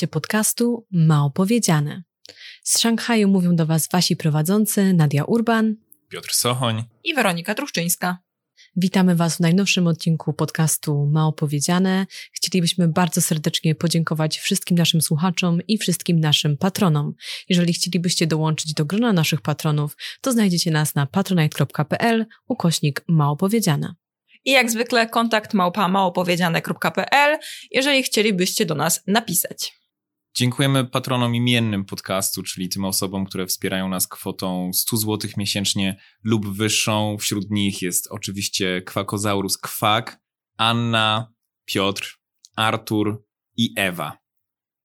Słuchacie podcastu Mało Powiedziane. Z Szanghaju mówią do Was Wasi prowadzący Nadia Urban, Piotr Sochoń i Weronika Truszczyńska. Witamy Was w najnowszym odcinku podcastu Mało Powiedziane. Chcielibyśmy bardzo serdecznie podziękować wszystkim naszym słuchaczom i wszystkim naszym patronom. Jeżeli chcielibyście dołączyć do grona naszych patronów, to znajdziecie nas na patronite.pl ukośnik Mało Powiedziane. I jak zwykle kontakt małpa małopowiedziane.pl, jeżeli chcielibyście do nas napisać. Dziękujemy patronom imiennym podcastu, czyli tym osobom, które wspierają nas kwotą 100 zł miesięcznie lub wyższą. Wśród nich jest oczywiście Kwakozaurus Kwak, Anna, Piotr, Artur i Ewa.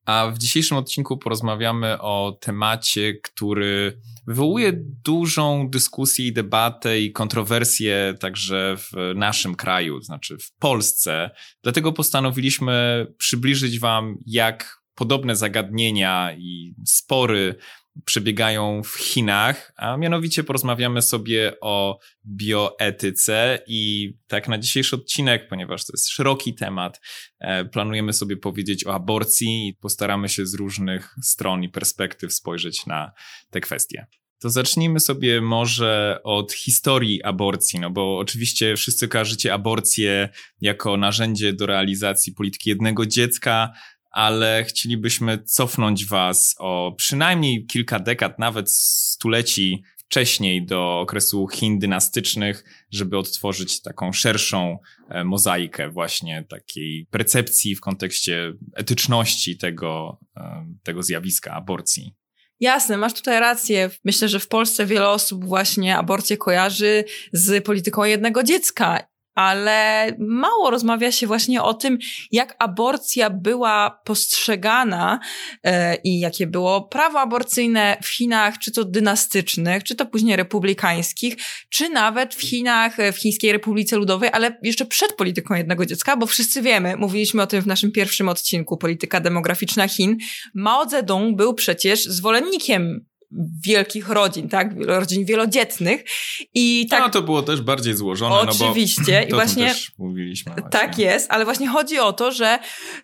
A w dzisiejszym odcinku porozmawiamy o temacie, który wywołuje dużą dyskusję i debatę i kontrowersję także w naszym kraju, znaczy w Polsce. Dlatego postanowiliśmy przybliżyć Wam, jak podobne zagadnienia i spory przebiegają w Chinach, a mianowicie porozmawiamy sobie o bioetyce i tak na dzisiejszy odcinek, ponieważ to jest szeroki temat, e, planujemy sobie powiedzieć o aborcji i postaramy się z różnych stron i perspektyw spojrzeć na te kwestie. To zacznijmy sobie może od historii aborcji, no bo oczywiście wszyscy kojarzycie aborcję jako narzędzie do realizacji polityki jednego dziecka, ale chcielibyśmy cofnąć Was o przynajmniej kilka dekad, nawet stuleci wcześniej do okresu Chin dynastycznych, żeby odtworzyć taką szerszą e, mozaikę właśnie takiej percepcji w kontekście etyczności tego, e, tego zjawiska aborcji. Jasne, masz tutaj rację. Myślę, że w Polsce wiele osób właśnie aborcję kojarzy z polityką jednego dziecka ale mało rozmawia się właśnie o tym, jak aborcja była postrzegana e, i jakie było prawo aborcyjne w Chinach, czy to dynastycznych, czy to później republikańskich, czy nawet w Chinach, e, w Chińskiej Republice Ludowej, ale jeszcze przed polityką jednego dziecka, bo wszyscy wiemy, mówiliśmy o tym w naszym pierwszym odcinku, polityka demograficzna Chin. Mao Zedong był przecież zwolennikiem wielkich rodzin, tak? Rodzin wielodzietnych. I tak. No, to było też bardziej złożone. Oczywiście. No bo I właśnie. Też mówiliśmy. Właśnie. Tak jest, ale właśnie chodzi o to, że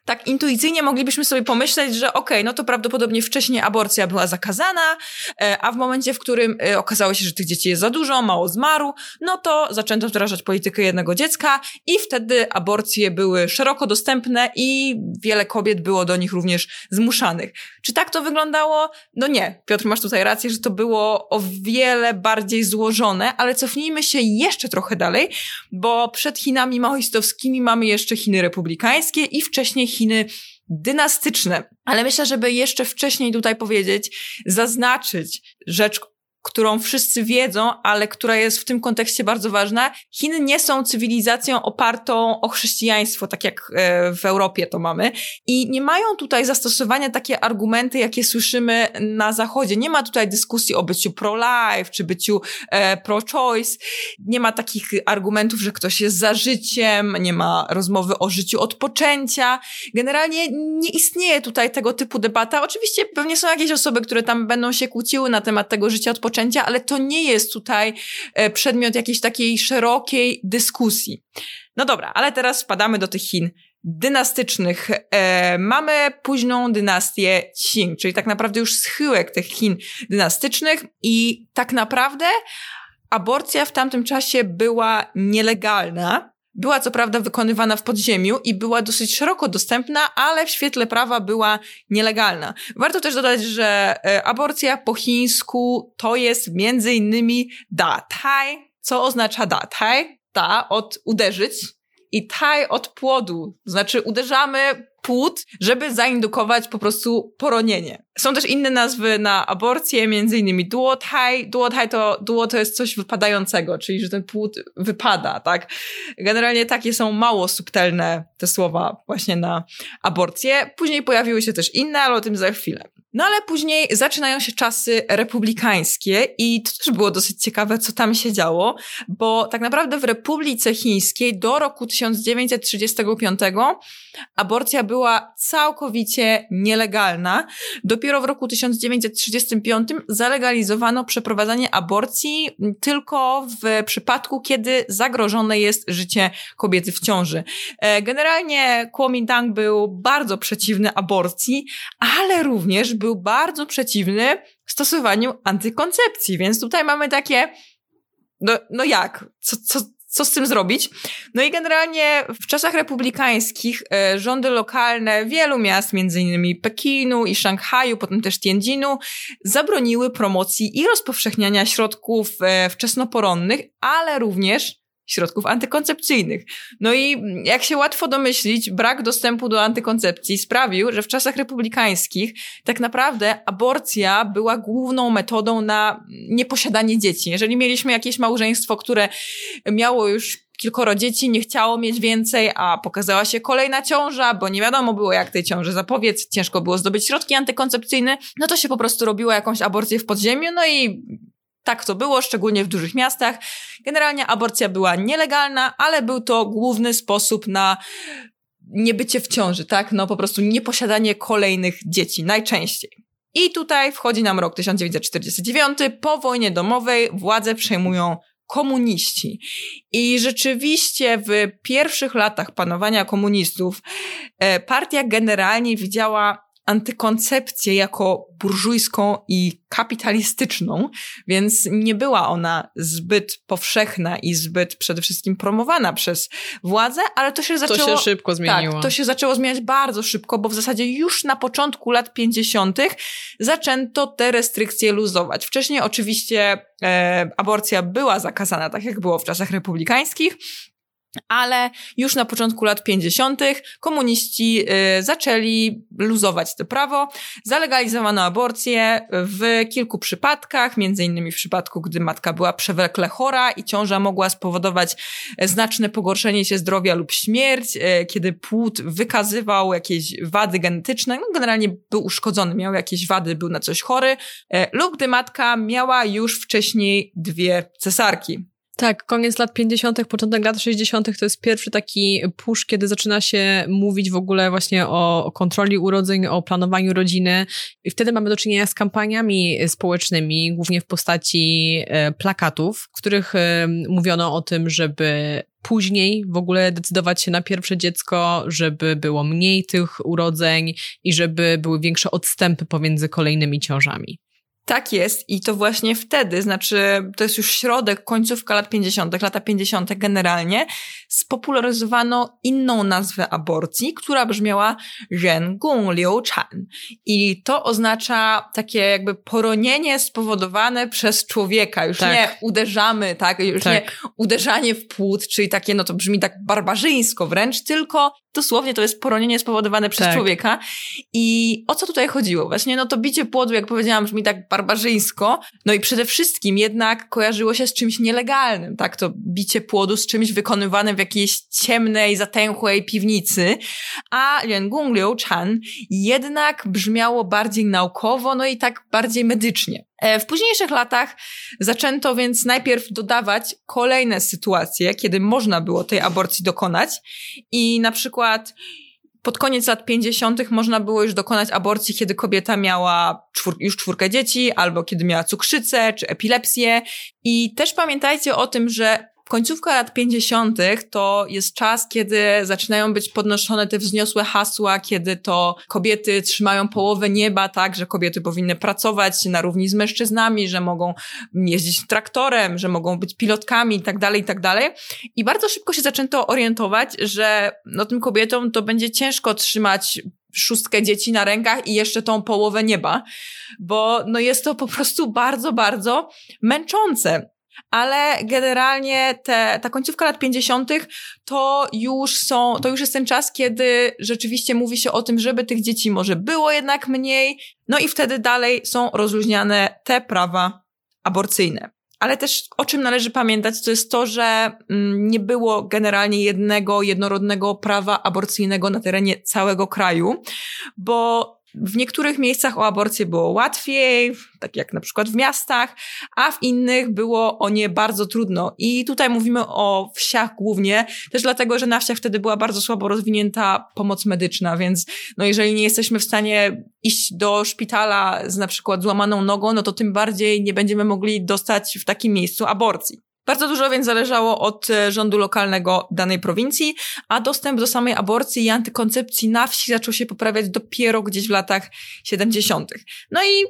tak intuicyjnie moglibyśmy sobie pomyśleć, że okej, okay, no to prawdopodobnie wcześniej aborcja była zakazana, e, a w momencie, w którym e, okazało się, że tych dzieci jest za dużo, mało zmarł, no to zaczęto wdrażać politykę jednego dziecka i wtedy aborcje były szeroko dostępne i wiele kobiet było do nich również zmuszanych. Czy tak to wyglądało? No nie. Piotr, masz tutaj rację, że to było o wiele bardziej złożone, ale cofnijmy się jeszcze trochę dalej, bo przed Chinami maoistowskimi mamy jeszcze Chiny republikańskie i wcześniej Chiny dynastyczne. Ale myślę, żeby jeszcze wcześniej tutaj powiedzieć, zaznaczyć rzecz, którą wszyscy wiedzą, ale która jest w tym kontekście bardzo ważna. Chiny nie są cywilizacją opartą o chrześcijaństwo, tak jak e, w Europie to mamy. I nie mają tutaj zastosowania takie argumenty, jakie słyszymy na Zachodzie. Nie ma tutaj dyskusji o byciu pro-life, czy byciu e, pro-choice. Nie ma takich argumentów, że ktoś jest za życiem, nie ma rozmowy o życiu od poczęcia. Generalnie nie istnieje tutaj tego typu debata. Oczywiście pewnie są jakieś osoby, które tam będą się kłóciły na temat tego życia od poczęcia, rozpoczęcia, ale to nie jest tutaj e, przedmiot jakiejś takiej szerokiej dyskusji. No dobra, ale teraz wpadamy do tych Chin dynastycznych. E, mamy późną dynastię Qing, czyli tak naprawdę już schyłek tych Chin dynastycznych i tak naprawdę aborcja w tamtym czasie była nielegalna. Była co prawda wykonywana w podziemiu i była dosyć szeroko dostępna, ale w świetle prawa była nielegalna. Warto też dodać, że e, aborcja po chińsku to jest między innymi da tai. Co oznacza da tai? Da od uderzyć i tai od płodu. Znaczy uderzamy płód, żeby zaindukować po prostu poronienie. Są też inne nazwy na aborcję, między innymi duotai. Duotai to, duo to jest coś wypadającego, czyli że ten płód wypada, tak? Generalnie takie są mało subtelne te słowa właśnie na aborcję. Później pojawiły się też inne, ale o tym za chwilę. No ale później zaczynają się czasy republikańskie i to też było dosyć ciekawe, co tam się działo, bo tak naprawdę w Republice Chińskiej do roku 1935 aborcja była całkowicie nielegalna. Dopiero w roku 1935 zalegalizowano przeprowadzanie aborcji tylko w przypadku, kiedy zagrożone jest życie kobiety w ciąży. E, generalnie Kuomintang był bardzo przeciwny aborcji, ale również był bardzo przeciwny stosowaniu antykoncepcji, więc tutaj mamy takie, no, no jak? Co, co, co z tym zrobić? No i generalnie w czasach republikańskich e, rządy lokalne wielu miast, między innymi Pekinu i Szanghaju, potem też Tianjinu, zabroniły promocji i rozpowszechniania środków e, wczesnoporonnych, ale również środków antykoncepcyjnych. No i jak się łatwo domyślić, brak dostępu do antykoncepcji sprawił, że w czasach republikańskich tak naprawdę aborcja była główną metodą na nieposiadanie dzieci. Jeżeli mieliśmy jakieś małżeństwo, które miało już kilkoro dzieci, nie chciało mieć więcej, a pokazała się kolejna ciąża, bo nie wiadomo było jak tej ciąży zapowiedz, ciężko było zdobyć środki antykoncepcyjne, no to się po prostu robiło jakąś aborcję w podziemiu, no i tak to było, szczególnie w dużych miastach. Generalnie aborcja była nielegalna, ale był to główny sposób na niebycie w ciąży, tak? No po prostu nieposiadanie kolejnych dzieci, najczęściej. I tutaj wchodzi nam rok 1949. Po wojnie domowej władzę przejmują komuniści. I rzeczywiście w pierwszych latach panowania komunistów e, partia generalnie widziała antykoncepcję jako burżujską i kapitalistyczną, więc nie była ona zbyt powszechna i zbyt przede wszystkim promowana przez władze, ale to się zaczęło... To się szybko zmieniło. Tak, to się zaczęło zmieniać bardzo szybko, bo w zasadzie już na początku lat 50. zaczęto te restrykcje luzować. Wcześniej oczywiście e, aborcja była zakazana, tak jak było w czasach republikańskich, ale już na początku lat 50. komuniści y, zaczęli luzować to prawo. Zalegalizowano aborcję w kilku przypadkach, między innymi w przypadku, gdy matka była przewlekle chora i ciąża mogła spowodować znaczne pogorszenie się zdrowia lub śmierć, y, kiedy płód wykazywał jakieś wady genetyczne, no generalnie był uszkodzony, miał jakieś wady, był na coś chory, y, lub gdy matka miała już wcześniej dwie cesarki. Tak, koniec lat 50., początek lat 60. to jest pierwszy taki push, kiedy zaczyna się mówić w ogóle właśnie o, kontroli urodzeń, o planowaniu rodziny. I wtedy mamy do czynienia z kampaniami społecznymi, głównie w postaci e, plakatów, w których e, mówiono o tym, żeby później w ogóle decydować się na pierwsze dziecko, żeby było mniej tych urodzeń i żeby były większe odstępy pomiędzy kolejnymi ciążami. Tak jest i to właśnie wtedy, znaczy to jest już środek, końcówka lat 50., lata 50. generalnie, spopularyzowano inną nazwę aborcji, która brzmiała Gong Liu Chan. I to oznacza takie jakby poronienie spowodowane przez człowieka. Już tak. nie uderzamy, tak, już tak. nie uderzanie w płód, czyli takie, no to brzmi tak barbarzyńsko wręcz, tylko dosłownie to jest poronienie spowodowane przez tak. człowieka. I o co tutaj chodziło? Właśnie, no to bicie płodu, jak powiedziałam, brzmi tak barbarzyńsko. No i przede wszystkim jednak kojarzyło się z czymś nielegalnym, tak? To bicie płodu z czymś wykonywanym w jakiejś ciemnej, zatęchłej piwnicy. A Liang Liu Chan jednak brzmiało bardziej naukowo, no i tak bardziej medycznie. E, w późniejszych latach zaczęto więc najpierw dodawać kolejne sytuacje, kiedy można było tej aborcji dokonać i na przykład pod koniec lat 50. można było już dokonać aborcji, kiedy kobieta miała czwór, już czwórkę dzieci, albo kiedy miała cukrzycę czy epilepsję. I też pamiętajcie o tym, że końcówka lat 50. to jest czas, kiedy zaczynają być podnoszone te wzniosłe hasła, kiedy to kobiety trzymają połowę nieba, tak, że kobiety powinny pracować na równi z mężczyznami, że mogą jeździć traktorem, że mogą być pilotkami i tak dalej, i tak dalej. I bardzo szybko się zaczęto orientować, że no tym kobietom to będzie ciężko trzymać szóstkę dzieci na rękach i jeszcze tą połowę nieba, bo no jest to po prostu bardzo, bardzo męczące ale generalnie te, ta końcówka lat 50. to już są, to już jest ten czas, kiedy rzeczywiście mówi się o tym, żeby tych dzieci może było jednak mniej, no i wtedy dalej są rozluźniane te prawa aborcyjne. Ale też o czym należy pamiętać, to jest to, że mm, nie było generalnie jednego, jednorodnego prawa aborcyjnego na terenie całego kraju, bo w niektórych miejscach o aborcję było łatwiej, tak jak na przykład w miastach, a w innych było o nie bardzo trudno. I tutaj mówimy o wsiach głównie, też dlatego, że na wsiach wtedy była bardzo słabo rozwinięta pomoc medyczna, więc no jeżeli nie jesteśmy w stanie iść do szpitala z na przykład złamaną nogą, no to tym bardziej nie będziemy mogli dostać w takim miejscu aborcji. Bardzo dużo więc zależało od e, rządu lokalnego danej prowincji, a dostęp do samej aborcji i antykoncepcji na wsi zaczął się poprawiać dopiero gdzieś w latach 70. No i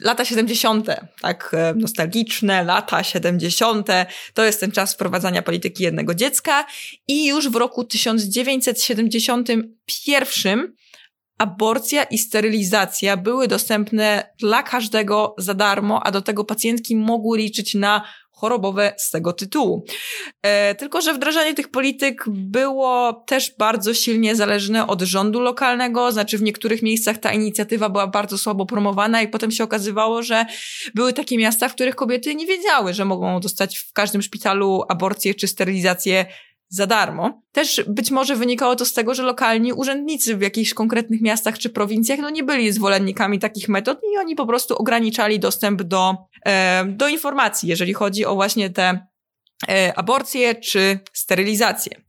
lata 70., tak e, nostalgiczne, lata 70., to jest ten czas wprowadzania polityki jednego dziecka i już w roku 1971 aborcja i sterylizacja były dostępne dla każdego za darmo, a do tego pacjentki mogły liczyć na chorobowe z tego tytułu. E, tylko, że wdrażanie tych polityk było też bardzo silnie zależne od rządu lokalnego, znaczy w niektórych miejscach ta inicjatywa była bardzo słabo promowana i potem się okazywało, że były takie miasta, w których kobiety nie wiedziały, że mogą dostać w każdym szpitalu aborcję czy sterylizację za darmo. Też być może wynikało to z tego, że lokalni urzędnicy w jakichś konkretnych miastach czy prowincjach no nie byli zwolennikami takich metod i oni po prostu ograniczali dostęp do, e, do informacji, jeżeli chodzi o właśnie te e, aborcje czy sterylizację.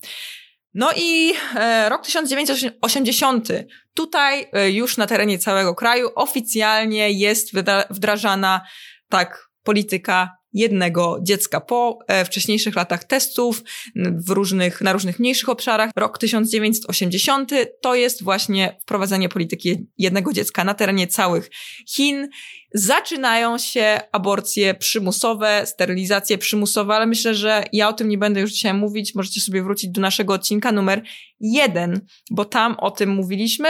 No i e, rok 1980. Tutaj już na terenie całego kraju oficjalnie jest wdrażana tak polityka jednego dziecka po e, wcześniejszych latach testów w różnych, na różnych mniejszych obszarach. Rok 1980 to jest właśnie wprowadzenie polityki jednego dziecka na terenie całych Chin. Zaczynają się aborcje przymusowe, sterylizacje przymusowe, ale myślę, że ja o tym nie będę już dzisiaj mówić. Możecie sobie wrócić do naszego odcinka numer jeden, bo tam o tym mówiliśmy,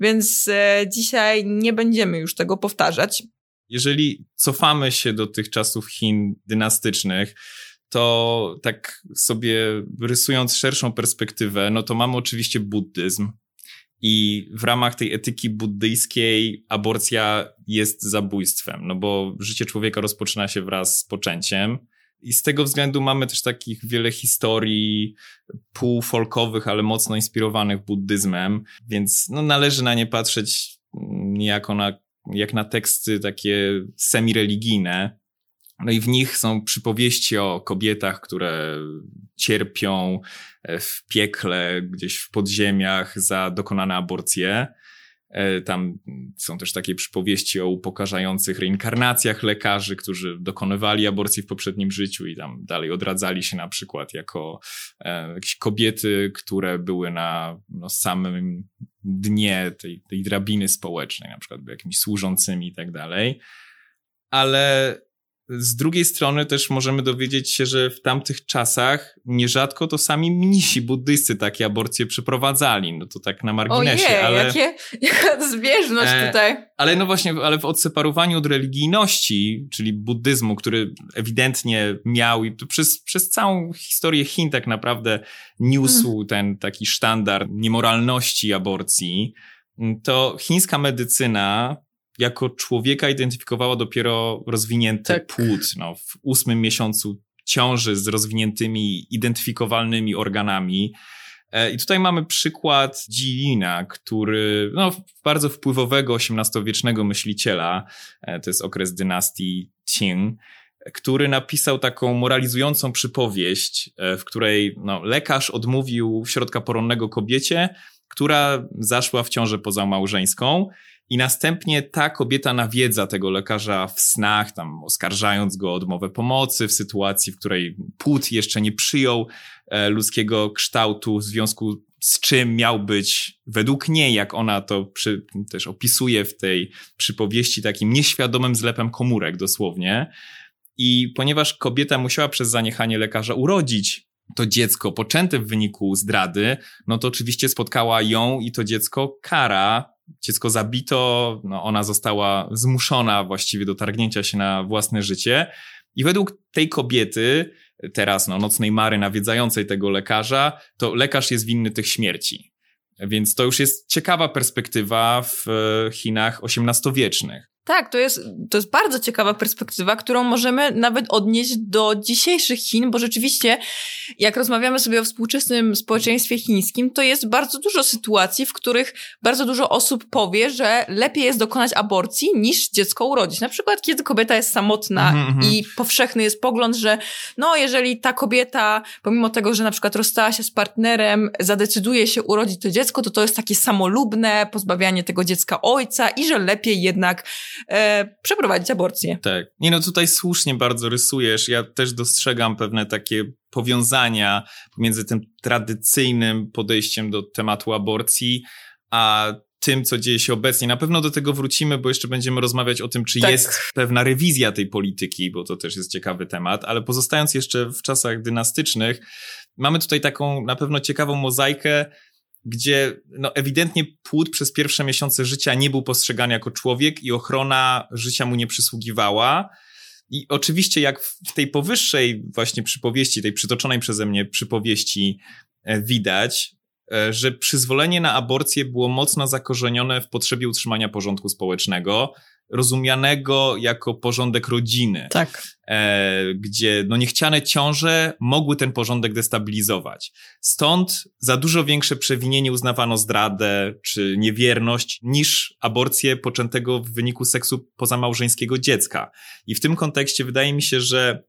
więc e, dzisiaj nie będziemy już tego powtarzać. Jeżeli cofamy się do tych czasów Chin dynastycznych, to tak sobie rysując szerszą perspektywę, no to mamy oczywiście buddyzm. I w ramach tej etyki buddyjskiej aborcja jest zabójstwem, no bo życie człowieka rozpoczyna się wraz z poczęciem. I z tego względu mamy też takich wiele historii półfolkowych, ale mocno inspirowanych buddyzmem, więc no, należy na nie patrzeć niejako na jak na teksty takie semi-religijne. No i w nich są przypowieści o kobietach, które cierpią e, w piekle, gdzieś w podziemiach za dokonane aborcje. E, tam są też takie przypowieści o upokarzających reinkarnacjach lekarzy, którzy dokonywali aborcji w poprzednim życiu i tam dalej odradzali się na przykład jako e, jakieś kobiety, które były na no, samym dnie tej, tej drabiny społecznej, na przykład jakimiś służącymi i tak dalej. Ale z drugiej strony też możemy dowiedzieć się, że w tamtych czasach nierzadko to sami mnisi buddyjscy takie aborcje przeprowadzali. No to tak na marginesie. Ojej, ale, jakie, jaka zbieżność e, tutaj. Ale no właśnie, ale w odseparowaniu od religijności, czyli buddyzmu, który ewidentnie miał i przez, przez całą historię Chin tak naprawdę niósł mm. ten taki sztandar niemoralności aborcji, to chińska medycyna jako człowieka identyfikowała dopiero rozwinięty tak. płód. No, w ósmym miesiącu ciąży z rozwiniętymi, identyfikowalnymi organami. E, I tutaj mamy przykład Jilina, który, no, bardzo wpływowego XVIII-wiecznego myśliciela, e, to jest okres dynastii Qing, który napisał taką moralizującą przypowieść, e, w której no, lekarz odmówił środka poronnego kobiecie, która zaszła w ciążę pozamałżeńską i następnie ta kobieta nawiedza tego lekarza w snach, tam oskarżając go o odmowę pomocy w sytuacji, w której płód jeszcze nie przyjął e, ludzkiego kształtu, w związku z czym miał być, według niej, jak ona to przy, też opisuje w tej przypowieści, takim nieświadomym zlepem komórek dosłownie. I ponieważ kobieta musiała przez zaniechanie lekarza urodzić to dziecko poczęte w wyniku zdrady, no to oczywiście spotkała ją i to dziecko kara dziecko zabito, no ona została zmuszona właściwie do targnięcia się na własne życie. I według tej kobiety, teraz no, nocnej Mary nawiedzającej tego lekarza, to lekarz jest winny tych śmierci. Więc to już jest ciekawa perspektywa w e, Chinach XVIII-wiecznych. Tak, to jest, to jest bardzo ciekawa perspektywa, którą możemy nawet odnieść do dzisiejszych Chin, bo rzeczywiście, jak rozmawiamy sobie o współczesnym społeczeństwie chińskim, to jest bardzo dużo sytuacji, w których bardzo dużo osób powie, że lepiej jest dokonać aborcji niż dziecko urodzić. Na przykład, kiedy kobieta jest samotna mm -hmm. i powszechny jest pogląd, że no, jeżeli ta kobieta, pomimo tego, że na przykład rozstała się z partnerem, zadecyduje się urodzić to dziecko, to to jest takie samolubne, pozbawianie tego dziecka ojca i że lepiej jednak e, przeprowadzić aborcję. Tak. Nie no, tutaj słusznie bardzo rysujesz. Ja też dostrzegam pewne takie powiązania pomiędzy tym tradycyjnym podejściem do tematu aborcji, a tym, co dzieje się obecnie. Na pewno do tego wrócimy, bo jeszcze będziemy rozmawiać o tym, czy tak. jest pewna rewizja tej polityki, bo to też jest ciekawy temat, ale pozostając jeszcze w czasach dynastycznych, mamy tutaj taką na pewno ciekawą mozaikę gdzie no, ewidentnie płód przez pierwsze miesiące życia nie był postrzegany jako człowiek i ochrona życia mu nie przysługiwała. I oczywiście, jak w tej powyższej właśnie przypowieści, tej przytoczonej przeze mnie przypowieści e, widać, że przyzwolenie na aborcję było mocno zakorzenione w potrzebie utrzymania porządku społecznego, rozumianego jako porządek rodziny. Tak. E, gdzie no niechciane ciąże mogły ten porządek destabilizować. Stąd za dużo większe przewinienie uznawano zdradę czy niewierność niż aborcję poczętego w wyniku seksu pozamałżeńskiego dziecka. I w tym kontekście wydaje mi się, że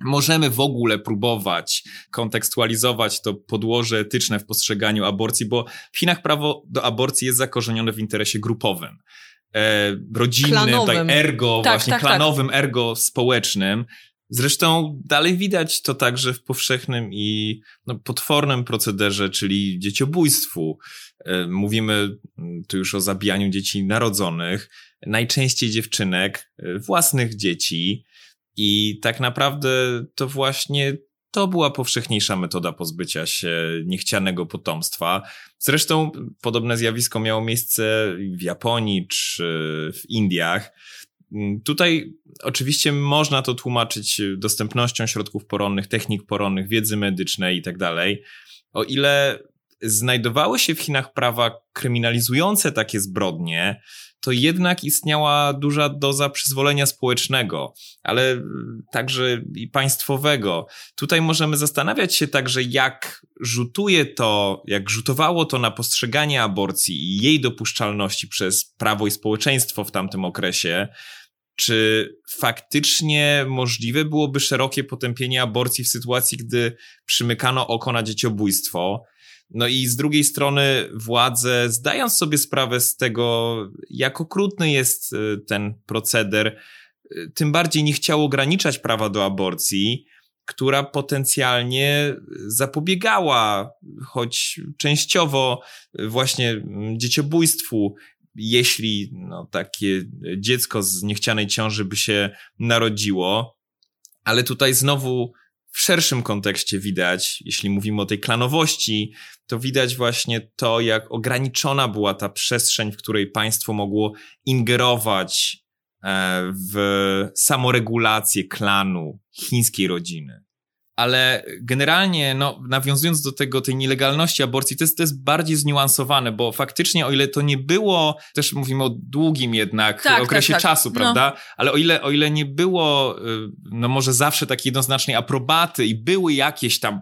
możemy w ogóle próbować kontekstualizować to podłoże etyczne w postrzeganiu aborcji, bo w Chinach prawo do aborcji jest zakorzenione w interesie grupowym e, rodzinnym, tutaj ergo, tak, właśnie tak, tak. klanowym, tak. ergo społecznym. Zresztą dalej widać to także w powszechnym i no, potwornym procederze, czyli dzieciobójstwu. E, mówimy tu już o zabijaniu dzieci narodzonych, najczęściej dziewczynek, e, własnych dzieci. I tak naprawdę to właśnie to była powszechniejsza metoda pozbycia się niechcianego potomstwa. Zresztą podobne zjawisko miało miejsce w Japonii czy w Indiach. Tutaj oczywiście można to tłumaczyć dostępnością środków poronnych, technik poronnych, wiedzy medycznej i tak. O ile znajdowały się w Chinach prawa kryminalizujące takie zbrodnie, to jednak istniała duża doza przyzwolenia społecznego, ale także i państwowego. Tutaj możemy zastanawiać się także, jak rzutuje to, jak rzutowało to na postrzeganie aborcji i jej dopuszczalności przez prawo i społeczeństwo w tamtym okresie. Czy faktycznie możliwe byłoby szerokie potępienie aborcji w sytuacji, gdy przymykano oko na dzieciobójstwo? No i z drugiej strony władze, zdając sobie sprawę z tego, jak okrutny jest y, ten proceder, y, tym bardziej nie chciało ograniczać prawa do aborcji, która potencjalnie zapobiegała, choć częściowo, właśnie mm, dzieciobójstwu, jeśli no, takie dziecko z niechcianej ciąży by się narodziło. Ale tutaj znowu w szerszym kontekście widać, jeśli mówimy o tej klanowości, to widać właśnie to, jak ograniczona była ta przestrzeń, w której państwo mogło ingerować e, w samoregulację klanu chińskiej rodziny ale generalnie, no, nawiązując do tego, tej nielegalności aborcji, to jest, to jest bardziej zniuansowane, bo faktycznie, o ile to nie było, też mówimy o długim jednak tak, okresie tak, tak. czasu, no. prawda? No. Ale o ile, o ile nie było, y, no może zawsze takiej jednoznacznej aprobaty i były jakieś tam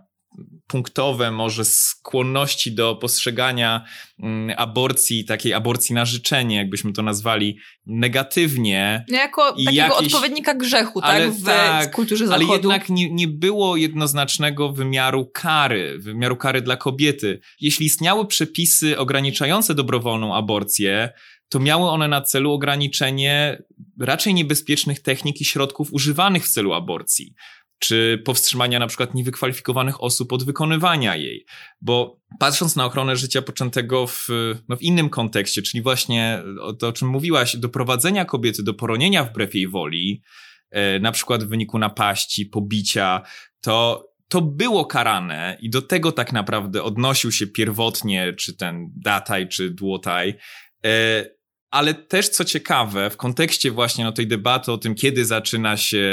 punktowe może skłonności do postrzegania mm, aborcji, takiej aborcji na życzenie, jakbyśmy to nazwali, negatywnie. No jako takiego jakieś... odpowiednika grzechu, tak? W, tak, w kulturze zachodu. Ale jednak nie, nie było jednoznacznego wymiaru kary, wymiaru kary dla kobiety. Jeśli istniały przepisy ograniczające dobrowolną aborcję, to miały one na celu ograniczenie raczej niebezpiecznych technik i środków używanych w celu aborcji czy powstrzymania na przykład niewykwalifikowanych osób od wykonywania jej. Bo patrząc na ochronę życia poczętego w, no w innym kontekście, czyli właśnie to, o czym mówiłaś, doprowadzenia kobiety do poronienia wbrew jej woli, e, na przykład w wyniku napaści, pobicia, to to było karane i do tego tak naprawdę odnosił się pierwotnie, czy ten dataj, czy dłotaj. E, ale też co ciekawe, w kontekście właśnie no, tej debaty o tym, kiedy zaczyna się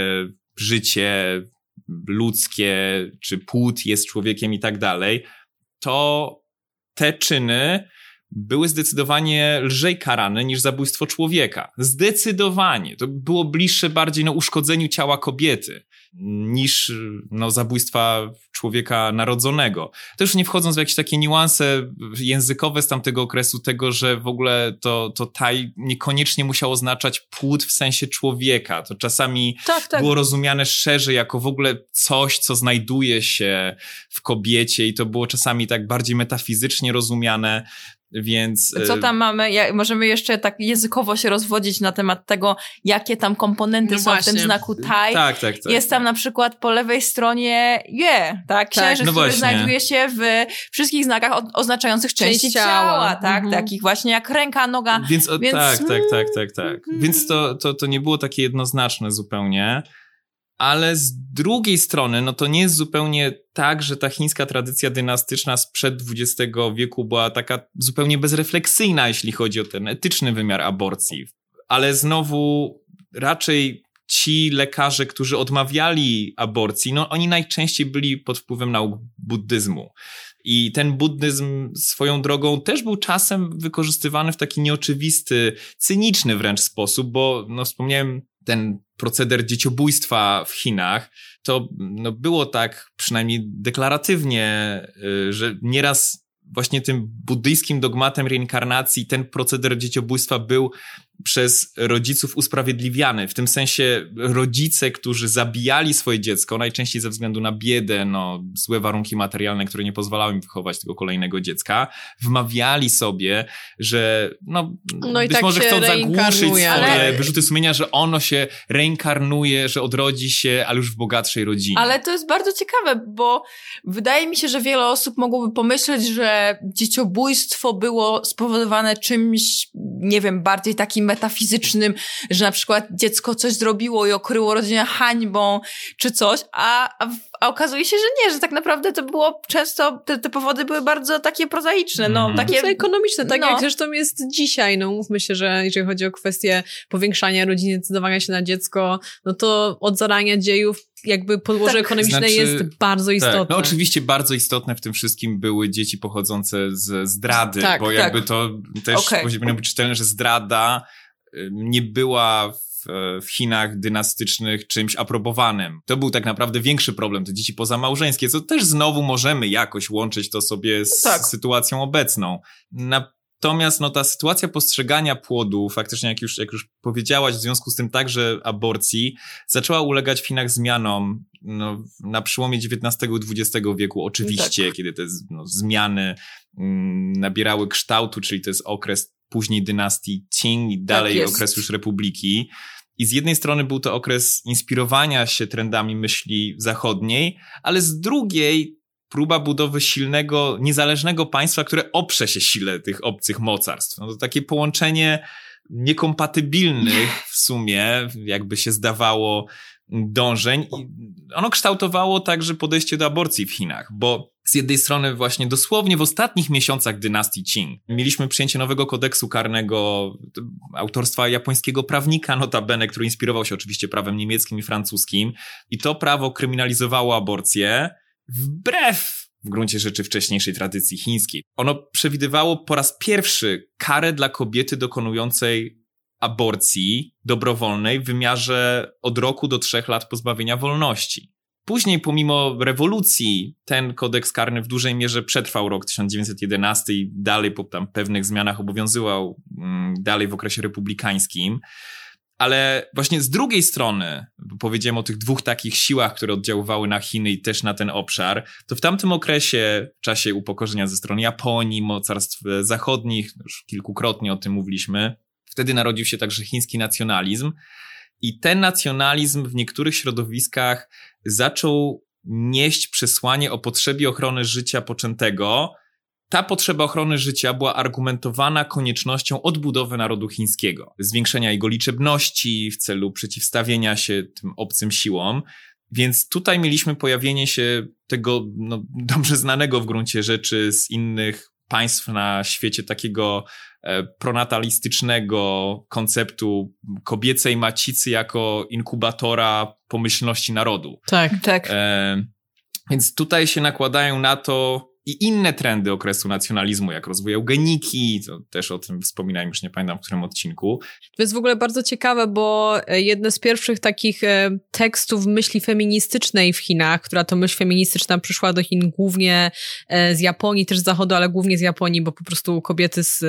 życie ludzkie, czy płód jest człowiekiem i tak dalej, to te czyny były zdecydowanie lżej karane niż zabójstwo człowieka. Zdecydowanie. To było bliższe bardziej no, uszkodzeniu ciała kobiety niż no, zabójstwa człowieka narodzonego. Już nie wchodząc w jakieś takie niuanse językowe z tamtego okresu, tego, że w ogóle to, to taj niekoniecznie musiał oznaczać płód w sensie człowieka. To czasami tak, tak. było rozumiane szerzej jako w ogóle coś, co znajduje się w kobiecie i to było czasami tak bardziej metafizycznie rozumiane. Więc. Co tam mamy? Ja, możemy jeszcze tak językowo się rozwodzić na temat tego, jakie tam komponenty no są właśnie. w tym znaku taj. Tak, tak, tak. Jest tam na przykład po lewej stronie je, yeah, tak? Księżyc, tak. no który znajduje się w wszystkich znakach o, oznaczających części Część ciała, ciała tak? Mhm. Takich właśnie jak ręka, noga. Więc, o, Więc... tak, tak, tak, tak, tak. Więc to, to, to nie było takie jednoznaczne zupełnie ale z drugiej strony, no to nie jest zupełnie tak, że ta chińska tradycja dynastyczna sprzed XX wieku była taka zupełnie bezrefleksyjna, jeśli chodzi o ten etyczny wymiar aborcji. Ale znowu raczej ci lekarze, którzy odmawiali aborcji, no oni najczęściej byli pod wpływem nauk buddyzmu. I ten buddyzm swoją drogą też był czasem wykorzystywany w taki nieoczywisty, cyniczny wręcz sposób, bo no wspomniałem ten proceder dzieciobójstwa w Chinach, to no, było tak przynajmniej deklaratywnie, y, że nieraz właśnie tym buddyjskim dogmatem reinkarnacji ten proceder dzieciobójstwa był przez rodziców usprawiedliwiany. W tym sensie rodzice, którzy zabijali swoje dziecko, najczęściej ze względu na biedę, no, złe warunki materialne, które nie pozwalały im wychować tego kolejnego dziecka, wmawiali sobie, że no, no być tak może chcą zagłuszyć swoje ale... wyrzuty sumienia, że ono się reinkarnuje, że odrodzi się, ale już w bogatszej rodzinie. Ale to jest bardzo ciekawe, bo wydaje mi się, że wiele osób mogłoby pomyśleć, że dzieciobójstwo było spowodowane czymś, nie wiem, bardziej takim metafizycznym, że na przykład dziecko coś zrobiło i okryło rodzinę hańbą czy coś, a, a, okazuje się, że nie, że tak naprawdę to było często, te, te powody były bardzo takie prozaiczne, no, mm. takie... ekonomiczne, tak no. jak zresztą jest dzisiaj, no mówmy się, że jeżeli chodzi o kwestię powiększania rodziny, decydowania się na dziecko, no to od zarania dziejów jakby podłoże tak. ekonomiczne znaczy, jest bardzo tak. istotne. Tak. No oczywiście bardzo istotne w tym wszystkim były dzieci pochodzące z zdrady, tak, bo jakby tak. to też okay. powinno być czytelne, że zdrada nie była w, w Chinach dynastycznych czymś aprobowanym. To był tak naprawdę większy problem, te dzieci pozamałżeńskie, co też znowu możemy jakoś łączyć to sobie z tak. sytuacją obecną. Natomiast no, ta sytuacja postrzegania płodu, faktycznie jak już, jak już powiedziałaś, w związku z tym także aborcji, zaczęła ulegać w Chinach zmianom no, na przełomie XIX i XX wieku, oczywiście, tak. kiedy te no, zmiany mm, nabierały kształtu, czyli to jest okres później dynastii Qing i dalej tak okres już republiki. I z jednej strony był to okres inspirowania się trendami myśli zachodniej, ale z drugiej próba budowy silnego, niezależnego państwa, które oprze się sile tych obcych mocarstw. No to takie połączenie niekompatybilnych w sumie, jakby się zdawało, dążeń. I ono kształtowało także podejście do aborcji w Chinach, bo z jednej strony właśnie dosłownie w ostatnich miesiącach dynastii Qing mieliśmy przyjęcie nowego kodeksu karnego autorstwa japońskiego prawnika notabene, który inspirował się oczywiście prawem niemieckim i francuskim i to prawo kryminalizowało aborcję wbrew w gruncie rzeczy wcześniejszej tradycji chińskiej. Ono przewidywało po raz pierwszy karę dla kobiety dokonującej aborcji dobrowolnej w wymiarze od roku do trzech lat pozbawienia wolności. Później, pomimo rewolucji, ten kodeks karny w dużej mierze przetrwał rok 1911 i dalej po tam pewnych zmianach obowiązywał mm, dalej w okresie republikańskim. Ale właśnie z drugiej strony, powiedziałem o tych dwóch takich siłach, które oddziaływały na Chiny i też na ten obszar, to w tamtym okresie, w czasie upokorzenia ze strony Japonii, mocarstw zachodnich, już kilkukrotnie o tym mówiliśmy, wtedy narodził się także chiński nacjonalizm. I ten nacjonalizm w niektórych środowiskach zaczął nieść przesłanie o potrzebie ochrony życia poczętego. Ta potrzeba ochrony życia była argumentowana koniecznością odbudowy narodu chińskiego, zwiększenia jego liczebności w celu przeciwstawienia się tym obcym siłom. Więc tutaj mieliśmy pojawienie się tego no, dobrze znanego w gruncie rzeczy z innych państw na świecie takiego e, pronatalistycznego konceptu kobiecej macicy jako inkubatora pomyślności narodu. Tak, tak. E, więc tutaj się nakładają na to i inne trendy okresu nacjonalizmu, jak rozwój eugeniki, to też o tym wspominałem, już nie pamiętam w którym odcinku. To jest w ogóle bardzo ciekawe, bo e, jedne z pierwszych takich e, tekstów myśli feministycznej w Chinach, która to myśl feministyczna przyszła do Chin głównie e, z Japonii, też z Zachodu, ale głównie z Japonii, bo po prostu kobiety z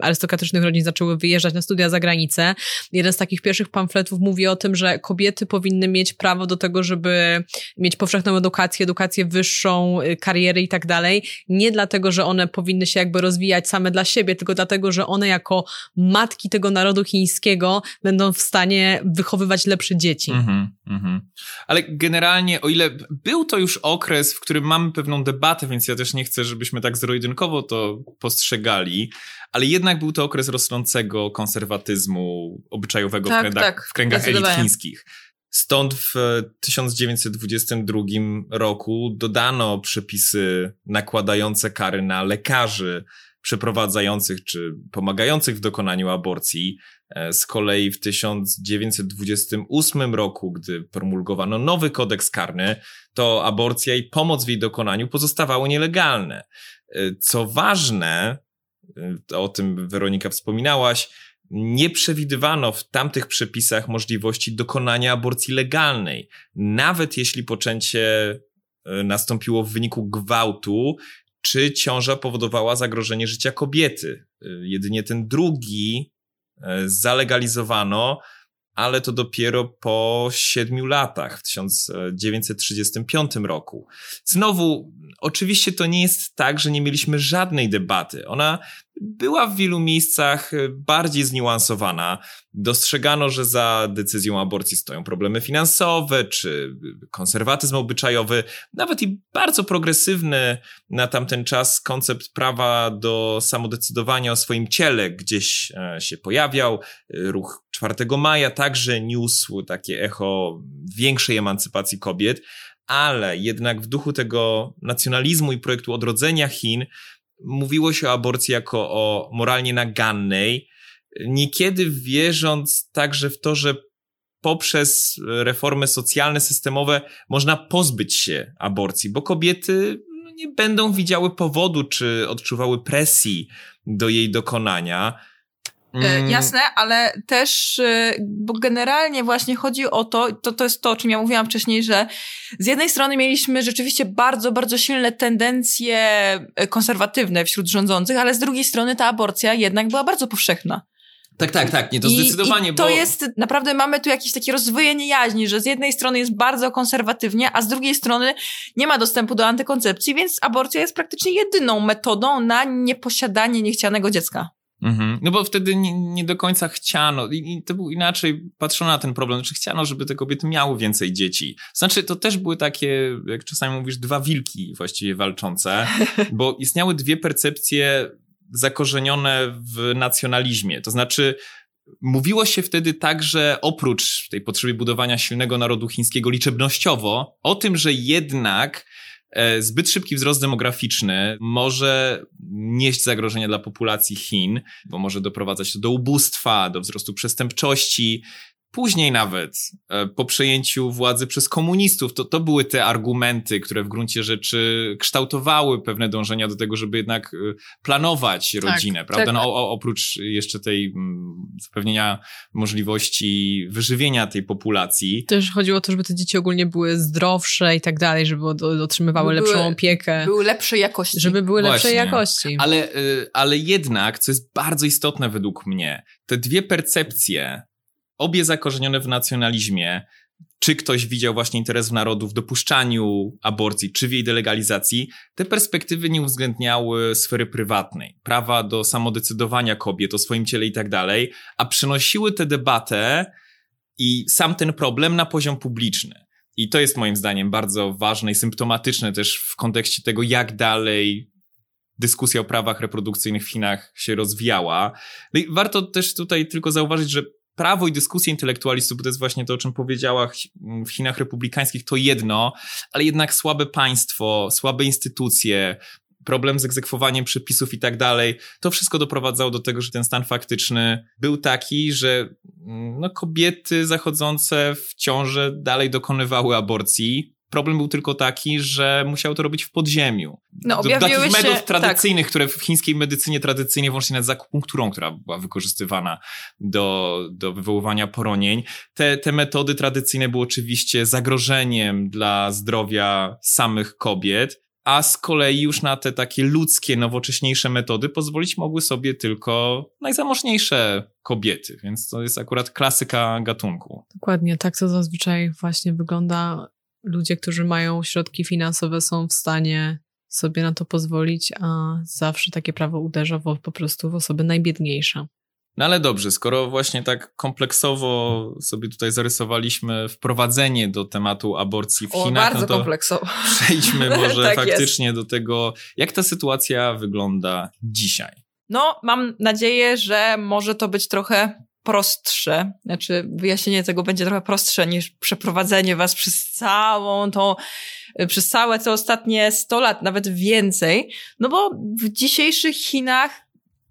arystokratycznych rodzin zaczęły wyjeżdżać na studia za granicę. Jeden z takich pierwszych pamfletów mówi o tym, że kobiety powinny mieć prawo do tego, żeby mieć powszechną edukację, edukację wyższą, kariery i tak dalej nie dlatego, że one powinny się jakby rozwijać same dla siebie, tylko dlatego, że one jako matki tego narodu chińskiego będą w stanie wychowywać lepsze dzieci. Mm-hmm, mm-hmm. Ale generalnie, o ile był to już okres, w którym mamy pewną debatę, więc ja też nie chcę, żebyśmy tak zero-jedynkowo to postrzegali, ale jednak był to okres rosnącego konserwatyzmu obyczajowego tak, w kręgach, tak, w kręgach elit chińskich. Stąd w 1922 roku dodano przepisy nakładające kary na lekarzy przeprowadzających czy pomagających w dokonaniu aborcji. E, z kolei w 1928 roku, gdy promulgowano nowy kodeks karny, to aborcja i pomoc w jej dokonaniu pozostawały nielegalne. E, co ważne, e, o tym Weronika wspominałaś, nie przewidywano w tamtych przepisach możliwości dokonania aborcji legalnej. Nawet jeśli poczęcie e, nastąpiło w wyniku gwałtu, czy ciąża powodowała zagrożenie życia kobiety. E, jedynie ten drugi e, zalegalizowano, ale to dopiero po siedmiu latach, w 1935 roku. Znowu, oczywiście to nie jest tak, że nie mieliśmy żadnej debaty. Ona była w wielu miejscach e, bardziej zniuansowana. Dostrzegano, że za decyzją aborcji stoją problemy finansowe, czy konserwatyzm obyczajowy, nawet i bardzo progresywny na tamten czas koncept prawa do samodecydowania o swoim ciele gdzieś e, się pojawiał. Ruch 4 maja także niósł takie echo większej emancypacji kobiet, ale jednak w duchu tego nacjonalizmu i projektu odrodzenia Chin mówiło się o aborcji jako o moralnie nagannej, niekiedy wierząc także w to, że poprzez reformy socjalne, systemowe można pozbyć się aborcji, bo kobiety no, nie będą widziały powodu czy odczuwały presji do jej dokonania. E, mm. Jasne, ale też, e, bo generalnie właśnie chodzi o to, to, to jest to, o czym ja mówiłam wcześniej, że z jednej strony mieliśmy rzeczywiście bardzo, bardzo silne tendencje e, konserwatywne wśród rządzących, ale z drugiej strony ta aborcja jednak była bardzo powszechna. Tak, tak, tak, nie, to I, zdecydowanie, i to bo... jest, naprawdę mamy tu jakieś takie rozdwojenie jaźni, że z jednej strony jest bardzo konserwatywnie, a z drugiej strony nie ma dostępu do antykoncepcji, więc aborcja jest praktycznie jedyną metodą na nieposiadanie niechcianego dziecka. Mhm. No bo wtedy nie, nie, do końca chciano, i, i to był inaczej patrzono na ten problem, znaczy chciano, żeby te kobiety miały więcej dzieci. Znaczy to też były takie, jak czasami mówisz, dwa wilki właściwie walczące, bo istniały dwie percepcje zakorzenione w nacjonalizmie. To znaczy Mówiło się wtedy także, oprócz tej potrzeby budowania silnego narodu chińskiego liczebnościowo, o tym, że jednak zbyt szybki wzrost demograficzny może nieść zagrożenia dla populacji Chin, bo może doprowadzać to do ubóstwa, do wzrostu przestępczości, Później nawet, e, po przejęciu władzy przez komunistów, to, to były te argumenty, które w gruncie rzeczy kształtowały pewne dążenia do tego, żeby jednak e, planować tak, rodzinę, prawda? Tak. No, o, oprócz jeszcze tej mm, zapewnienia możliwości wyżywienia tej populacji. Też chodziło o to, żeby te dzieci ogólnie były zdrowsze i tak dalej, żeby otrzymywały były, lepszą opiekę. Były lepszej jakości. Żeby były Właśnie. lepszej jakości. Ale, e, ale jednak, co jest bardzo istotne według mnie, te dwie percepcje obie zakorzenione w nacjonalizmie, czy ktoś widział właśnie interes w narodu w dopuszczaniu aborcji, czy w jej delegalizacji, te perspektywy nie uwzględniały sfery prywatnej, prawa do samodecydowania kobiet o swoim ciele i tak dalej, a przenosiły tę debatę i sam ten problem na poziom publiczny. I to jest moim zdaniem bardzo ważne i symptomatyczne też w kontekście tego, jak dalej dyskusja o prawach reprodukcyjnych w Chinach się rozwijała. No i warto też tutaj tylko zauważyć, że prawo i dyskusje intelektualistów, bo to jest właśnie to, o czym powiedziała w Chinach republikańskich, to jedno, ale jednak słabe państwo, słabe instytucje, problem z egzekwowaniem przepisów i tak dalej, to wszystko doprowadzało do tego, że ten stan faktyczny był taki, że no, kobiety zachodzące w ciąży dalej dokonywały aborcji, Problem był tylko taki, że musiał to robić w podziemiu. No, Do, do takich objawiły metod się- tradycyjnych, które w chińskiej medycynie tradycyjnej, włącznie z akupunkturą, która była wykorzystywana do, do wywoływania poronień, te, te metody tradycyjne były oczywiście zagrożeniem dla zdrowia samych kobiet, a z kolei już na te takie ludzkie, nowocześniejsze metody pozwolić mogły sobie tylko najzamożniejsze kobiety, więc to jest akurat klasyka gatunku. Dokładnie, tak to zazwyczaj właśnie wygląda. Ludzie, którzy mają środki finansowe, są w stanie sobie na to pozwolić, a zawsze takie prawo uderza w, po prostu w osoby najbiedniejsze. No ale dobrze, skoro właśnie tak kompleksowo sobie tutaj zarysowaliśmy wprowadzenie do tematu aborcji w O, Chinach, bardzo no to kompleksowo. przejdźmy może Tak faktycznie do tego, jak ta sytuacja wygląda dzisiaj. No, mam nadzieję, że może to być trochę prostsze. Znaczy, wyjaśnienie tego będzie trochę prostsze niż przeprowadzenie was przez całą tą, przez całe te ostatnie 100 lat, nawet więcej. No bo w dzisiejszych Chinach